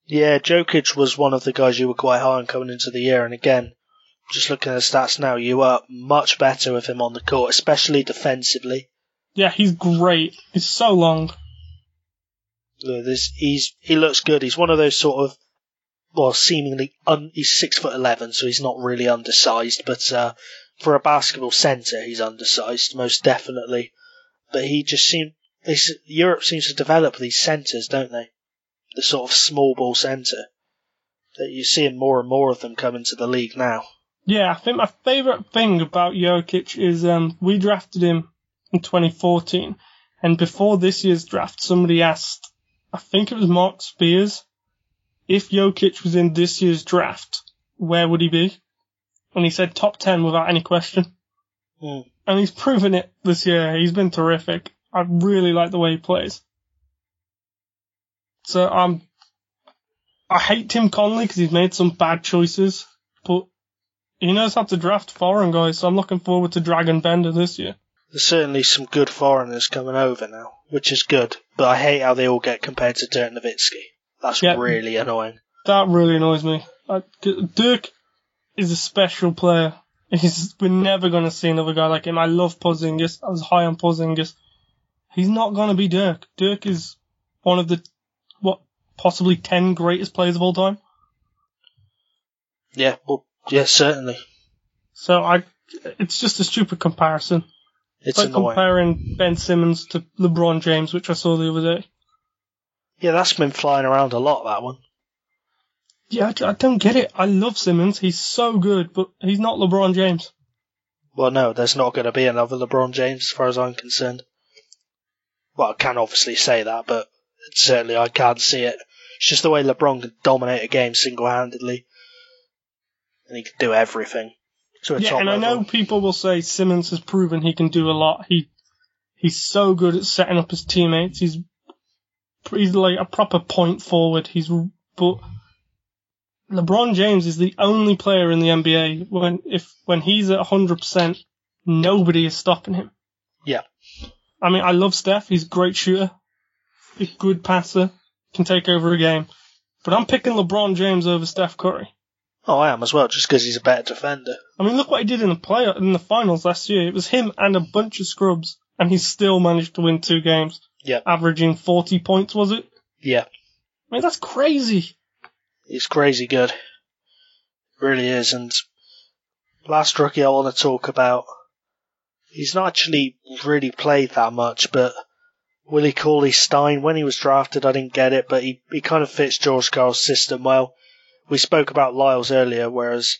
Yeah, Jokic was one of the guys you were quite high on coming into the year, and again, just looking at the stats now, you are much better with him on the court, especially defensively. Yeah, he's great. He's so long. This, he's he looks good. He's one of those sort of well, seemingly un, he's six foot eleven, so he's not really undersized. But uh, for a basketball centre, he's undersized most definitely. But he just seemed this Europe seems to develop these centres, don't they? The sort of small ball centre that you're seeing more and more of them come into the league now. Yeah, I think my favourite thing about Jokic is um, we drafted him in 2014, and before this year's draft, somebody asked, I think it was Mark Spears, if Jokic was in this year's draft, where would he be? And he said top 10 without any question. Hmm. And he's proven it this year. He's been terrific. I really like the way he plays. So um, I hate Tim Connelly because he's made some bad choices, but he knows how to draft foreign guys. So I'm looking forward to Dragan Bender this year. There's certainly some good foreigners coming over now, which is good. But I hate how they all get compared to Dirk Nowitzki. That's Yeah. really annoying. That really annoys me. I, Dirk is a special player. He's, we're never going to see another guy like him. I love Porzingis. I was high on Porzingis. He's not going to be Dirk. Dirk is one of the, possibly 10 greatest players of all time. Yeah, well, yeah, certainly. So I, it's just a stupid comparison. It's like annoying. comparing Ben Simmons to LeBron James, which I saw the other day. Yeah, that's been flying around a lot, that one. Yeah, I, I don't get it. I love Simmons. He's so good, but he's not LeBron James. Well, no, there's not going to be another LeBron James, as far as I'm concerned. Well, I can obviously say that, but certainly I can't see it. It's just the way LeBron can dominate a game single-handedly, and he can do everything to a Yeah, and I know people will say Simmons has proven he can do a lot. He he's so good at setting up his teammates. He's he's like a proper point forward. He's but LeBron James is the only player in the NBA when if when he's at 100%, nobody is stopping him. Yeah. I mean, I love Steph. He's a great shooter, a good passer, can take over a game. But I'm picking LeBron James over Steph Curry. Oh, I am as well, just because he's a better defender. I mean, look what he did in the play in the finals last year. It was him and a bunch of scrubs, and he still managed to win two games. Yep. Averaging 40 points, was it? Yeah, I mean, that's crazy. he's crazy good. Really is. And last rookie I want to talk about, he's not actually really played that much, but Willie Cauley Stein, when he was drafted, I didn't get it, but he, he kind of fits George Karl's system well. We spoke about Lyles earlier, whereas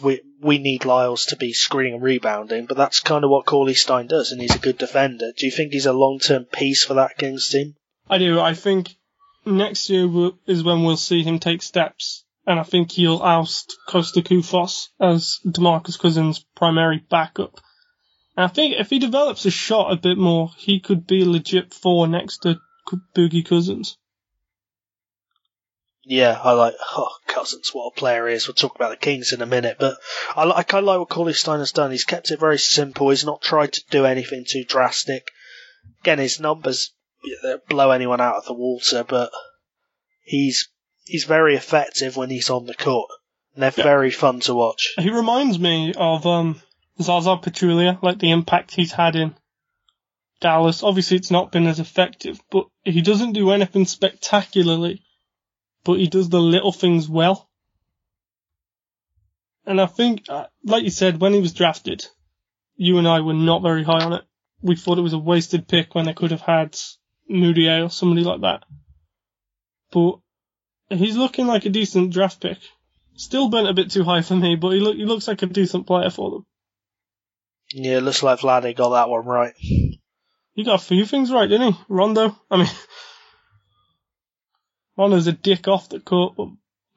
we we need Lyles to be screening and rebounding, but that's kind of what Cauley Stein does, and he's a good defender. Do you think he's a long term piece for that Kings team? I do. I think next year is when we'll see him take steps, and I think he'll oust Kosta Koufos as Demarcus Cousins' primary backup. And I think if he develops a shot a bit more, he could be legit four next to Boogie Cousins. Yeah, I like oh, Cousins. What a player he is. We'll talk about the Kings in a minute, but I like I like what Cauley Stein has done. He's kept it very simple. He's not tried to do anything too drastic. Again, his numbers yeah, they don't blow anyone out of the water, but he's he's very effective when he's on the court. And they're Yeah. very fun to watch. He reminds me of um, Zaza Pachulia, like the impact he's had in Dallas. Obviously, it's not been as effective, but he doesn't do anything spectacularly, but he does the little things well. And I think, uh, like you said, when he was drafted, you and I were not very high on it. We thought it was a wasted pick when they could have had Mudiay or somebody like that. But he's looking like a decent draft pick. Still bent a bit too high for me, but he, he looks like a decent player for them. Yeah, looks like Vladdy got that one right. He got a few things right, didn't he? Rondo. I mean, [laughs] Rondo's a dick off the court, but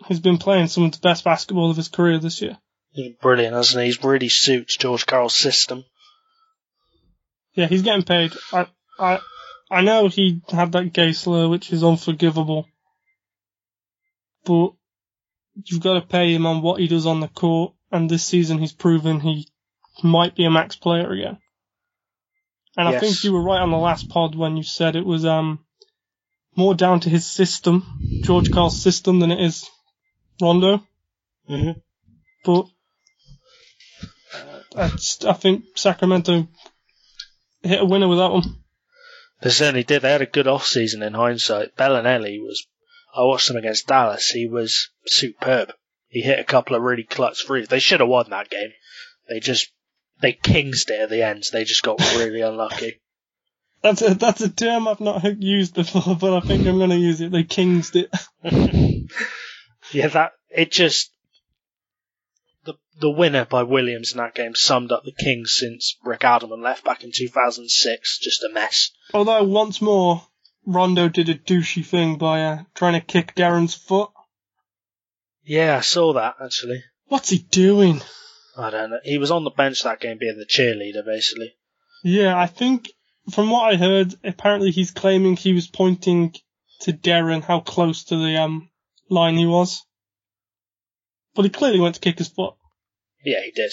he's been playing some of the best basketball of his career this year. He's brilliant, hasn't he? He's really suits George Karl's system. Yeah, he's getting paid. I, I, I know he had that gay slur, which is unforgivable, but you've got to pay him on what he does on the court, and this season he's proven he might be a max player again. And I think you were right on the last pod when you said it was um more down to his system, George Karl's system, than it is Rondo. hmm But uh, I, I think Sacramento hit a winner with that one. They certainly did. They had a good off season in hindsight. Belinelli was. I watched him against Dallas. He was superb. He hit a couple of really clutch threes. They should have won that game. They just they kingsed it at the end. They just got really unlucky. [laughs] That's a that's a term I've not used before, but I think I'm going to use it. They kingsed it. [laughs] yeah, that it just the the winner by Williams in that game summed up the Kings since Rick Adelman left back in 2006. Just a mess. Although once more, Rondo did a douchey thing by uh, trying to kick Deron's foot. Yeah, I saw that actually. What's he doing? I don't know. He was on the bench that game, being the cheerleader, basically. Yeah, I think from what I heard, apparently he's claiming he was pointing to Deron how close to the um line he was. But he clearly went to kick his foot. Yeah, he did.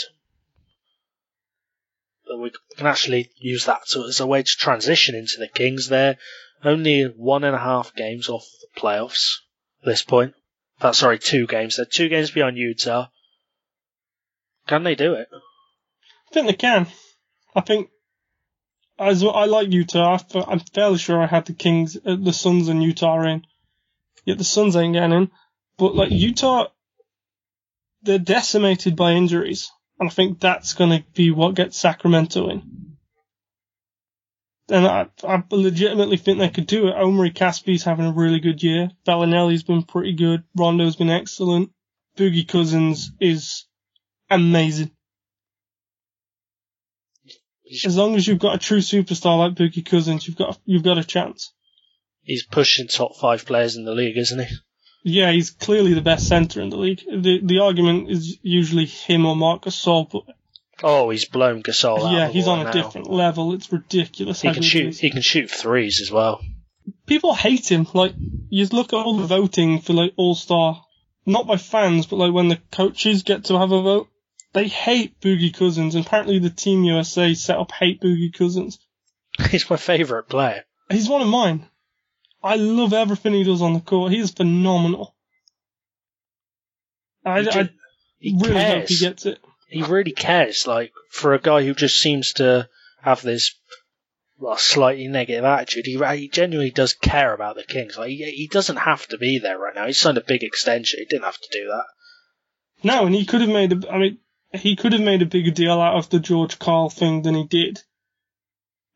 But we can actually use that to, as a way to transition into the Kings. They're only one and a half games off the playoffs at this point. That's sorry, two games. They're two games behind Utah. Can they do it? I think they can. I think as I like Utah. I I'm fairly sure I had the Kings, uh, the Suns, and Utah in. Yet the Suns ain't getting in. But like Utah, they're decimated by injuries, and I think that's going to be what gets Sacramento in. And I, I legitimately think they could do it. Omri Caspi's having a really good year. Belinelli's been pretty good. Rondo's been excellent. Boogie Cousins is amazing. As long as you've got a true superstar like Boogie Cousins, you've got you've got a chance. He's pushing top five players in the league, isn't he? Yeah, he's clearly the best center in the league. The the argument is usually him or Marcus Gasol, but Oh, he's blown Gasol out. yeah, he's on a now. different level. It's ridiculous. He can shoot. is. He can shoot threes as well. People hate him. Like you look at all the voting for like All Star, not by fans, but like when the coaches get to have a vote, they hate Boogie Cousins. And apparently, the Team USA set up hate Boogie Cousins. [laughs] He's my favourite player. He's one of mine. I love everything he does on the court. He's phenomenal. I, I really hope he gets it. he really cares. Like for a guy who just seems to have this well, slightly negative attitude, he, he genuinely does care about the Kings. Like he, he doesn't have to be there right now. He signed a big extension. He didn't have to do that. No, and he could have made a. I mean, he could have made a bigger deal out of the George Karl thing than he did.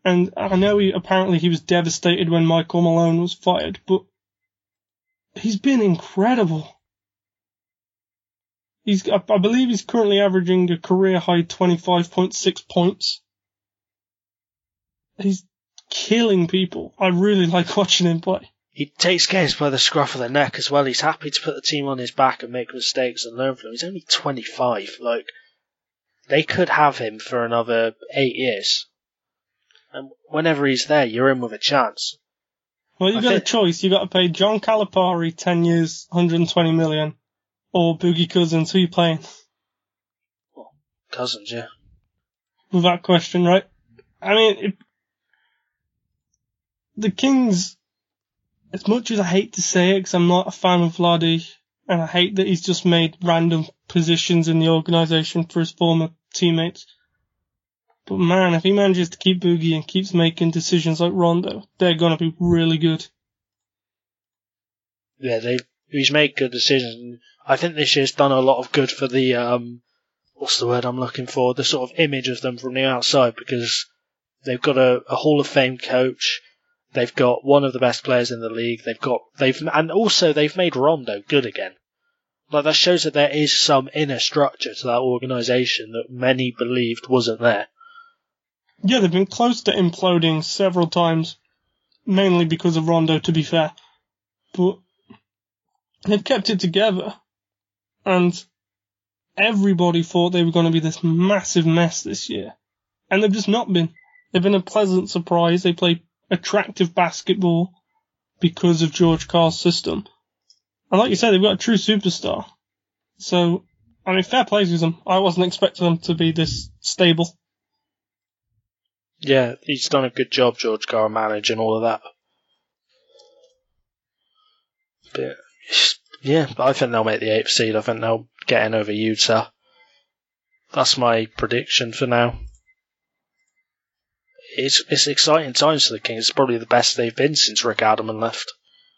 And I know he apparently he was devastated when Michael Malone was fired, but he's been incredible. He's, I believe he's currently averaging a career high 25.6 points. He's killing people. I really [laughs] like watching him play. he takes games by the scruff of the neck as well. He's happy to put the team on his back and make mistakes and learn from them. He's only 25. Like, they could have him for another eight years. And whenever he's there, you're in with a chance. Well, you I got a choice. You've got to pay John Calipari 10 years, 120 million, or Boogie Cousins. Who you playing? Cousins, yeah. With that question, right? I mean, it, the Kings, as much as I hate to say it, because I'm not a fan of Vladdy, and I hate that he's just made random positions in the organisation for his former teammates. But man, if he manages to keep Boogie and keeps making decisions like Rondo, they're gonna be really good. Yeah, they he's made good decisions. I think this year's done a lot of good for the um, what's the word I'm looking for? The sort of image of them from the outside because they've got a, a Hall of Fame coach. They've got one of the best players in the league. They've got they've and also they've made Rondo good again. Like that shows that there is some inner structure to that organisation that many believed wasn't there. Yeah, they've been close to imploding several times, mainly because of Rondo, to be fair. But they've kept it together, and everybody thought they were going to be this massive mess this year, and they've just not been. They've been a pleasant surprise. They play attractive basketball because of George Karl's system, and like you said, they've got a true superstar. So, I mean, fair play to them. I wasn't expecting them to be this stable. Yeah, he's done a good job, George Carr, managing all of that. But yeah, I think they'll make the eighth seed. I think they'll get in over Utah. That's my prediction for now. It's it's exciting times for the Kings. It's probably the best they've been since Rick Adelman left.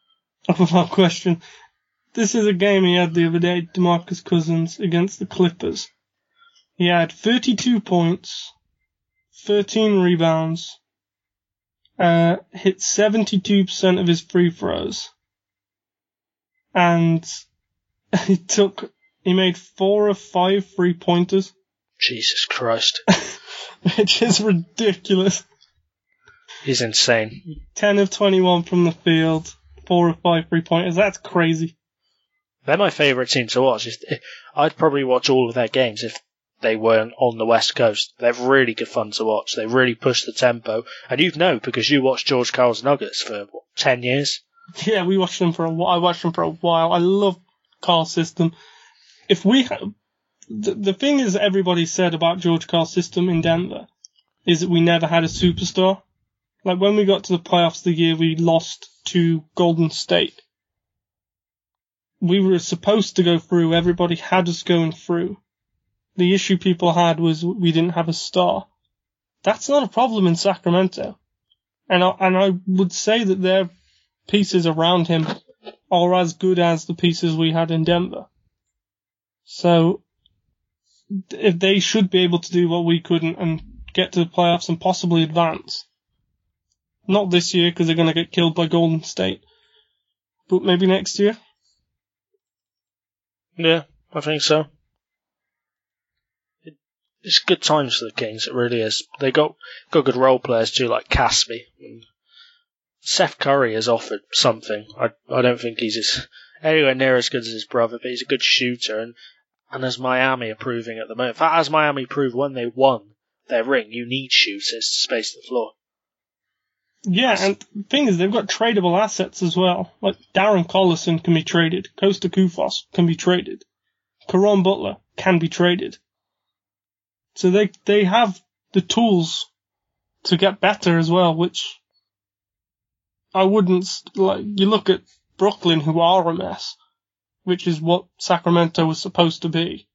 [laughs] Without question. This is a game he had the other day, DeMarcus Cousins against the Clippers. He had 32 points, 13 rebounds, uh, hit 72% of his free throws, and [laughs] he took, he made four of five free pointers, Jesus Christ, [laughs] which is ridiculous. he's insane. 10 of 21 from the field, four of five free pointers, that's crazy. They're my favourite team to watch. I'd probably watch all of their games if they weren't on the West Coast. They're really good fun to watch. They really push the tempo. And you know because you watched George Karl's Nuggets for, what, 10 years? [laughs] Yeah, we watched them for a while. I watched them for a while. I love Karl's system. If we ha- the, the thing is, everybody said about George Karl's system in Denver is that we never had a superstar. Like when we got to the playoffs the year we lost to Golden State, we were supposed to go through. Everybody had us going through. The issue people had was we didn't have a star. That's not a problem in Sacramento. And I, and I would say that their pieces around him are as good as the pieces we had in Denver. So, if they should be able to do what we couldn't and get to the playoffs and possibly advance. Not this year because they're going to get killed by Golden State, but maybe next year. Yeah, I think so. It, it's good times for the Kings. It really is. They got got good role players too, like Caspi. Seth Curry has offered something. I I don't think he's as, anywhere near as good as his brother, but he's a good shooter. And and as Miami are proving at the moment, as Miami proved when they won their ring, you need shooters to space the floor. Yeah, and the thing is, they've got tradable assets as well. Like Darren Collison can be traded, Kosta Koufos can be traded, Caron Butler can be traded. So they they have the tools to get better as well, which I wouldn't like. You look at Brooklyn, who are a mess, which is what Sacramento was supposed to be.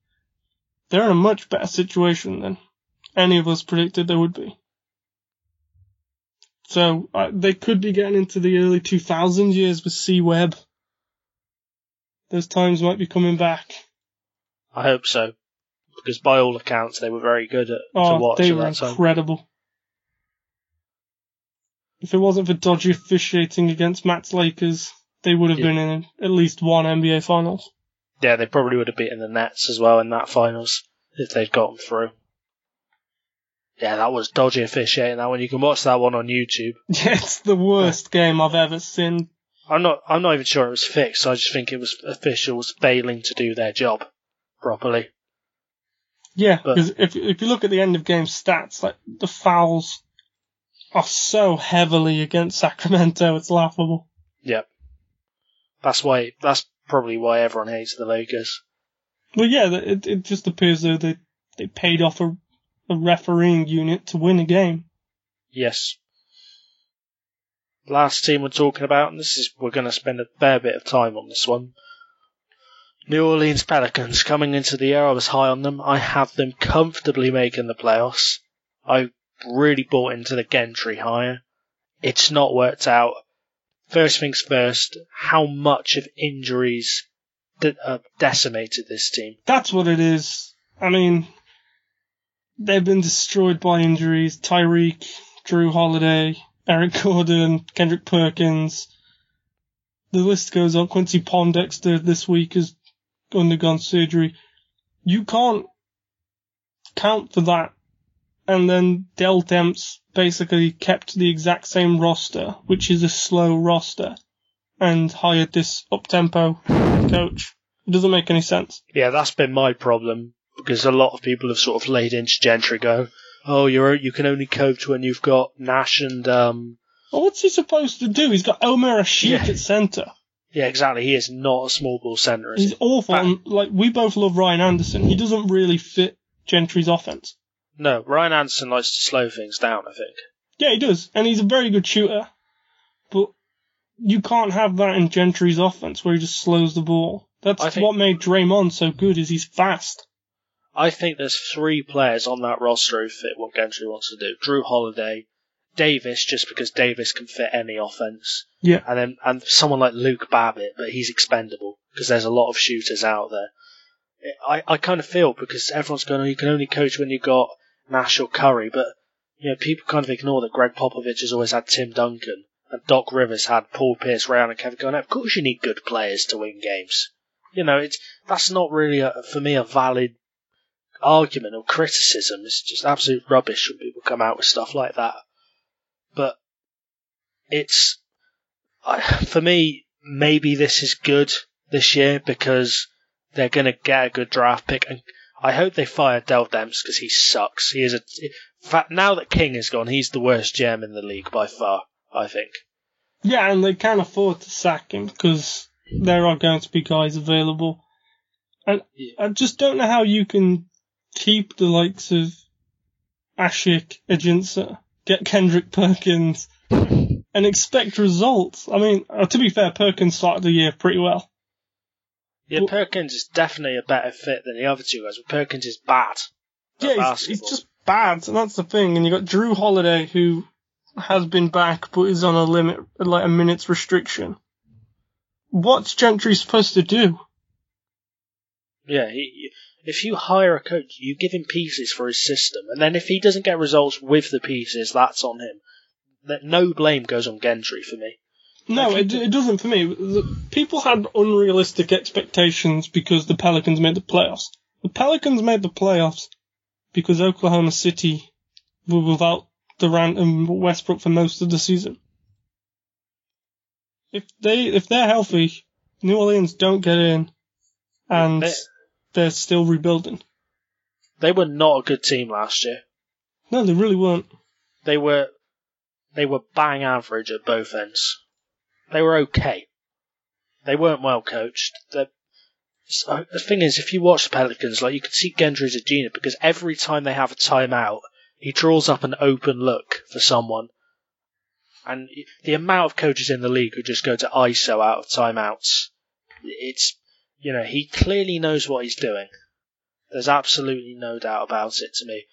They're in a much better situation than any of us predicted they would be. So uh, they could be getting into the early 2000 years with C Webb. Those times might be coming back. I hope so, because by all accounts they were very good at to Oh, watch they were that time. incredible. If it wasn't for dodgy officiating against Matt's Lakers, they would have Yeah. been in at least one NBA Finals. Yeah, they probably would have beaten the Nets as well in that finals if they'd gotten through. Yeah, that was dodgy officiating. That one you can watch that one on YouTube. [laughs] Yeah, it's the worst game I've ever seen. I'm not. I'm not even sure it was fixed. I just think it was officials failing to do their job properly. Yeah, because if if you look at the end of game stats, like the fouls are so heavily against Sacramento, it's laughable. Yep. That's why. That's probably why everyone hates the Lakers. Well, yeah, it it just appears though they they paid off a, a refereeing unit to win a game. Yes. Last team we're talking about, and this is we're going to spend a fair bit of time on this one. New Orleans Pelicans coming into the year, I was high on them. I have them comfortably making the playoffs. I really bought into the Gentry hire. It's not worked out. First things first, how much of injuries that uh, decimated this team? That's what it is. I mean, they've been destroyed by injuries. Tyreke, Jrue Holiday, Eric Gordon, Kendrick Perkins. The list goes on. Quincy Pondexter this week has undergone surgery. You can't count for that. And then Dell Demps basically kept the exact same roster, which is a slow roster, and hired this up-tempo coach. It doesn't make any sense. Yeah, that's been my problem because a lot of people have sort of laid into Gentry go, oh, you're you can only coach when you've got Nash and um. Well, what's he supposed to do? He's got Omer Asik Yeah. at centre. Yeah, exactly. He is not a small ball center. He's he? awful. And, like we both love Ryan Anderson. He doesn't really fit Gentry's offense. No, Ryan Anderson likes to slow things down. I think. Yeah, he does, and he's a very good shooter. But you can't have that in Gentry's offense where he just slows the ball. That's think- what made Draymond so good. Is he's fast. I think there's three players on that roster who fit what Gentry wants to do. Jrue Holiday, Davis, just because Davis can fit any offense. Yeah. And then and someone like Luke Babbitt, but he's expendable because there's a lot of shooters out there. I, I kind of feel because everyone's going, oh, you can only coach when you got Nash or Curry, but you know people kind of ignore that Gregg Popovich has always had Tim Duncan and Doc Rivers had Paul Pierce, Ray and Kevin Garnett. Of course, you need good players to win games. You know, it's that's not really a, for me a valid argument or criticism. is just absolute rubbish when people come out with stuff like that. But it's I, for me. Maybe this is good this year because they're going to get a good draft pick, and I hope they fire Dell Demps because he sucks. He is a in fact now that King is gone, he's the worst GM in the league by far. I think. Yeah, and they can't afford to sack him because there are going to be guys available. And Yeah. I just don't know how you can keep the likes of Asik, Ajinça, get Kendrick Perkins, and expect results. I mean, uh, to be fair, Perkins started the year pretty well. Yeah, Well- Perkins is definitely a better fit than the other two guys, but Perkins is bad. Yeah, he's, he's just bad, and that's the thing. And you got Jrue Holiday, who has been back but is on a limit, like a minute's restriction. What's Gentry supposed to do? Yeah, he, if you hire a coach, you give him pieces for his system, and then if he doesn't get results with the pieces, that's on him. That no blame goes on Gentry for me. No, it, it doesn't for me. People had unrealistic expectations because the Pelicans made the playoffs. The Pelicans made the playoffs because Oklahoma City were without Durant and Westbrook for most of the season. If they if they're healthy, New Orleans don't get in, and they're still rebuilding. They were not a good team last year. No, they really weren't. They were they were bang average at both ends. They were okay. They weren't well coached. The so the thing is, if you watch the Pelicans, like you can see Gentry's a genius because every time they have a timeout, he draws up an open look for someone. And the amount of coaches in the league who just go to ISO out of timeouts, it's you know he clearly knows what he's doing. There's absolutely no doubt about it to me.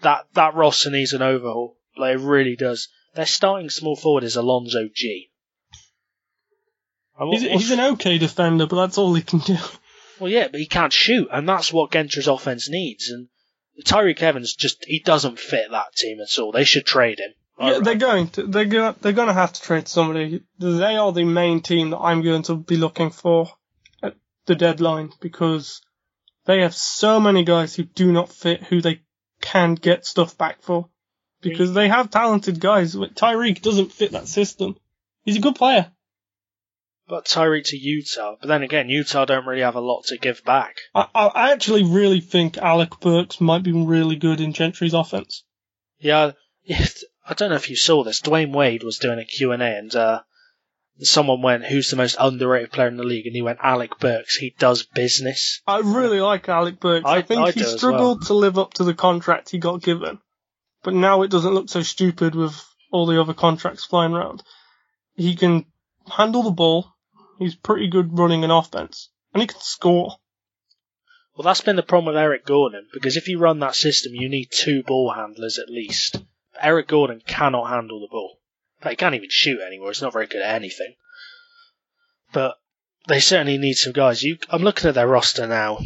That that roster needs an overhaul. Like it really does. Their starting small forward is Alonzo Gee. He's, he's an okay defender, but that's all he can do. well, yeah, but he can't shoot, and that's what Gentry's offense needs. And Tyreke Evans just he doesn't fit that team at all. They should trade him. Yeah, they're going to. They're going. They're going to have to trade somebody. They are the main team that I'm going to be looking for the deadline because they have so many guys who do not fit who they can get stuff back for because they have talented guys. Tyreke doesn't fit that system. He's a good player. but Tyreke to Utah. But then again, Utah don't really have a lot to give back. I, I actually really think Alec Burks might be really good in Gentry's offense. Yeah, yeah, [laughs] I don't know if you saw this. Dwyane Wade was doing a Q&A and uh, someone went, who's the most underrated player in the league? And he went, Alec Burks. He does business. I really like Alec Burks. I, I- think I he struggled to live up to the contract he got given, but now it doesn't look so stupid with all the other contracts flying around. He can handle the ball. He's pretty good running an offense, and he can score. Well, that's been the problem with Eric Gordon, because if you run that system, you need two ball handlers at least. Eric Gordon cannot handle the ball. Fact, he can't even shoot anymore. He's not very good at anything. But they certainly need some guys. You, I'm looking at their roster now.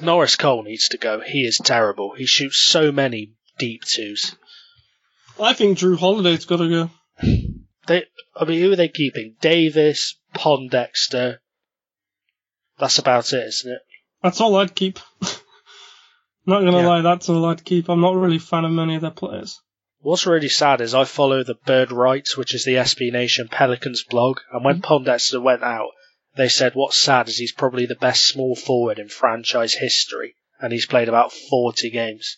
Norris Cole needs to go. He is terrible. He shoots so many deep twos. I think Jrue Holiday's got to go. They, I mean, who are they keeping? Davis, Pondexter. That's about it, isn't it? That's all I'd keep. [laughs] not gonna Yeah. lie, that's all I'd keep. I'm not really a fan of many of their players. What's really sad is I follow the Bird Writes, which is the SB Nation Pelicans blog, and when hmm? Pondexter went out, they said what's sad is he's probably the best small forward in franchise history, and he's played about 40 games.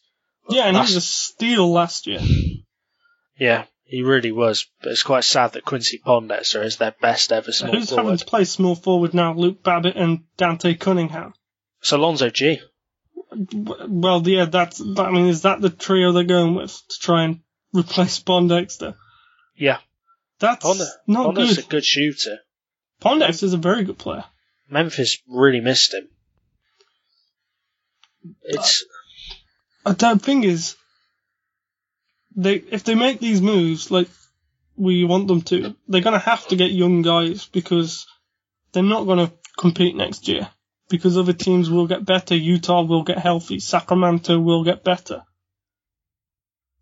Yeah, and he was a steal last year. Yeah, he really was, but it's quite sad that Quincy Pondexter is their best ever small Who's having to play small forward now? Luke Babbitt and Dante Cunningham. It's Alonzo Gee. Well, yeah, that's. I mean, is that the trio they're going with to try and replace Pondexter? Yeah, That's Pond- not Pondexter's good. a good shooter. Pondexter's a very good player. Memphis really missed him. It's Uh, The thing is, they if they make these moves like we want them to, they're gonna have to get young guys because they're not gonna compete next year. Because other teams will get better, Utah will get healthy, Sacramento will get better.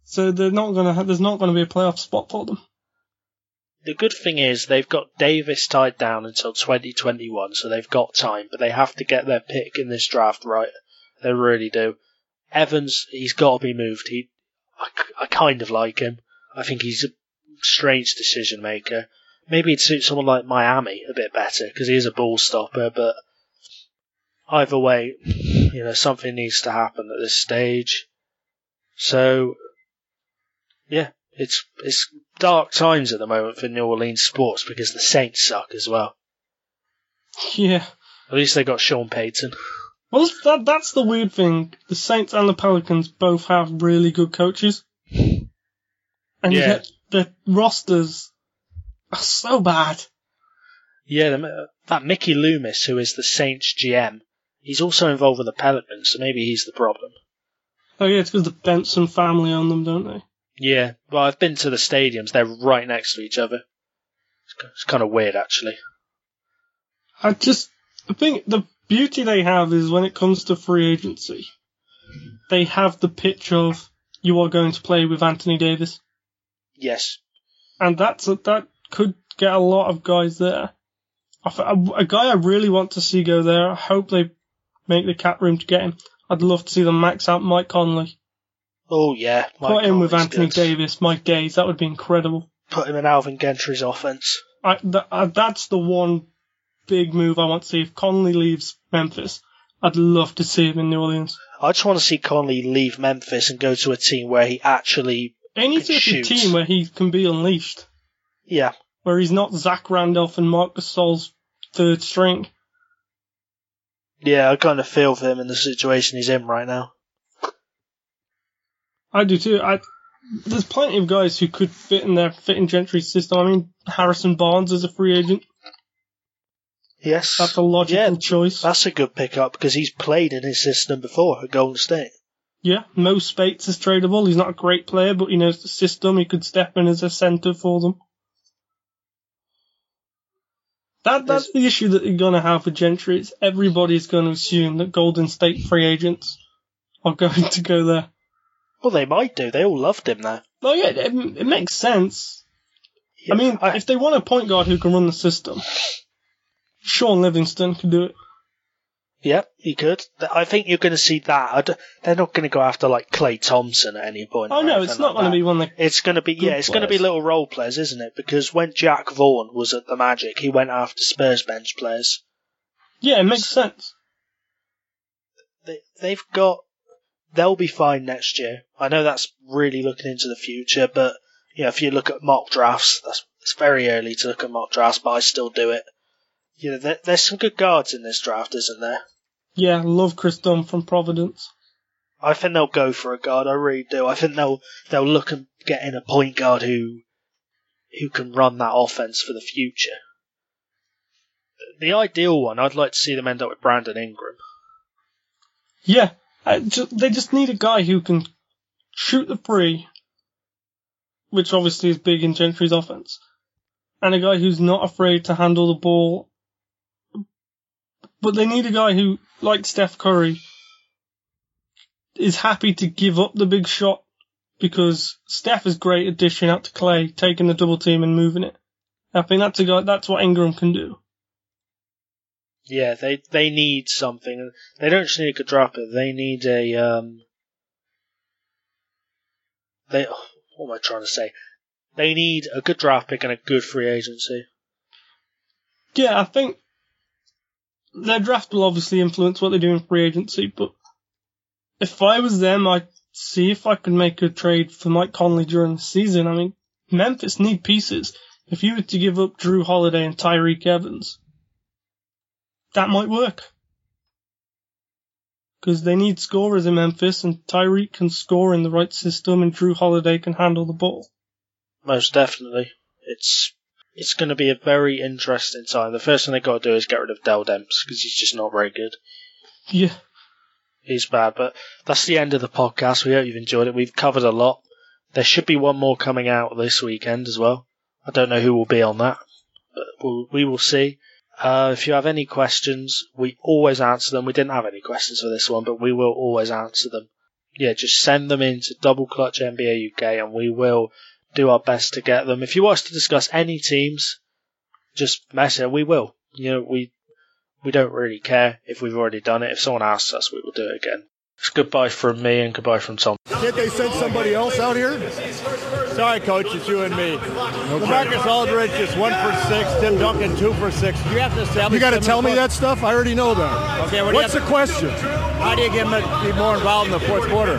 So they're not gonna. Ha- there's not gonna be a playoff spot for them. The good thing is they've got Davis tied down until 2021, so they've got time, but they have to get their pick in this draft right. They really do. Evans, he's got to be moved. He, I, I kind of like him. I think he's a strange decision maker. Maybe it'd suit someone like Miami a bit better because he is a ball stopper, but either way, you know, something needs to happen at this stage. So, yeah, it's it's dark times at the moment for New Orleans sports because the Saints suck as well. Yeah. At least they got Sean Payton. Well, that that's the weird thing. The Saints and the Pelicans both have really good coaches, and Yeah. yet their rosters are so bad. Yeah, the, that Mickey Loomis, who is the Saints GM, he's also involved with the Pelicans, so maybe he's the problem. Oh yeah, it's because the Benson family own them, don't they? Yeah, well, I've been to the stadiums; they're right next to each other. It's, kind of weird, actually. I just I think the beauty they have is when it comes to free agency, they have the pitch of you are going to play with Anthony Davis, Yes, and that's a, that could get a lot of guys there. I A, a guy I really want to see go there. I hope they make the cap room to get him. I'd love to see them max out Mike Conley. Oh yeah, Mike Put him with Anthony good. Davis, Mike Gaze. That would be incredible. Put him in Alvin Gentry's offense. I, th- uh, that's the one big move I want to see. If Conley leaves Memphis, I'd love to see him in New Orleans. I just want to see Conley leave Memphis and go to a team where he actually, Any need to get team where he can be unleashed, yeah, where he's not Zach Randolph and Marc Gasol's third string. yeah. I kind of feel for him in the situation he's in right now. I do too. I there's plenty of guys who could fit in their fit in Gentry's system. I mean, Harrison Barnes is a free agent. Yes, That's a logical Yeah, choice. That's a good pickup because he's played in his system before at Golden State. Yeah, Mo Speights is tradable. He's not a great player, but he knows the system. He could step in as a centre for them. That that's the issue that you're gonna have with Gentry. Is everybody's going to assume that Golden State free agents are [laughs] going to go there. Well, they might do. They all loved him there. Oh yeah, it, it makes sense. I mean, I, if they want a point guard who can run the system, Shaun Livingston can do it. Yep, he could. I think you're going to see that. They're not going to go after like Klay Thompson at any point. Oh no, it's not like going to be one that. It's going to be yeah, it's going to be little role players, isn't it? Because when Jacque Vaughn was at the Magic, he went after Spurs bench players. Yeah, it makes sense. They, they've got. They'll be fine next year. I know that's really looking into the future, but you know, if you look at mock drafts, that's it's very early to look at mock drafts, but I still do it. You know, there, there's some good guards in this draft, isn't there? Yeah, love Kris Dunn from Providence. I think they'll go for a guard. I really do. I think they'll they'll look and get in a point guard who who can run that offense for the future. The ideal one, I'd like to see them end up with Brandon Ingram. Yeah, just, they just need a guy who can shoot the free, which obviously is big in Gentry's offense, and a guy who's not afraid to handle the ball. But they need a guy who like Steph Curry, is happy to give up the big shot because Steph is great at dishing out to Klay, taking the double team and moving it. I think that's a guy, that's what Ingram can do. Yeah, they they need something. They don't just need a dropper. They need a um. They what am I trying to say? They need a good draft pick and a good free agency. Yeah, I think their draft will obviously influence what they do in free agency, but if I was them, I'd see if I could make a trade for Mike Conley during the season. I mean, Memphis need pieces. If you were to give up Jrue Holiday and Tyreke Evans, that might work. Because they need scorers in Memphis, and Tyreke can score in the right system, and Jrue Holiday can handle the ball. Most definitely. It's it's going to be a very interesting time. The first thing they've got to do is get rid of Dell Demps because he's just not very good. Yeah. He's bad, but that's the end of the podcast. We hope you've enjoyed it. We've covered a lot. There should be one more coming out this weekend as well. I don't know who will be on that, but we'll, we will see. Uh, if you have any questions, we always answer them. We didn't have any questions for this one, but we will always answer them. Yeah, just send them in to Double Clutch NBA UK and we will do our best to get them. If you want us to discuss any teams, just message. We will. You know, we we don't really care if we've already done it. If someone asks us, we will do it again. It's goodbye from me and goodbye from Tom. Can't they send somebody else out here? Sorry, coach, it's you and me. LaMarcus Aldridge is one for six. Tim Duncan two for six. You have to establish. You got to tell me that stuff. I already know that. Okay. What's the question? How do you get him to be more involved in the fourth quarter?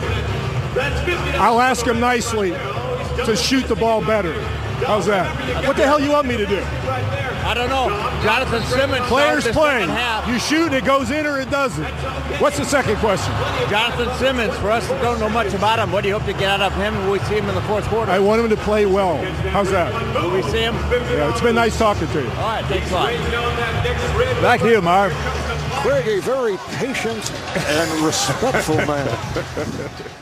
I'll ask him nicely to shoot the ball better. How's that? What the hell you want me to do? I don't know. Jonathan Simmons. Players playing. You shoot, it goes in or it doesn't. What's the second question? Jonathan Simmons. For us that don't know much about him, what do you hope to get out of him when we see him in the fourth quarter? I want him to play well. How's that? Will we see him? Yeah, it's been nice talking to you. All right, thanks a lot. Back to you, Marv. Craig, a very patient and respectful man. [laughs]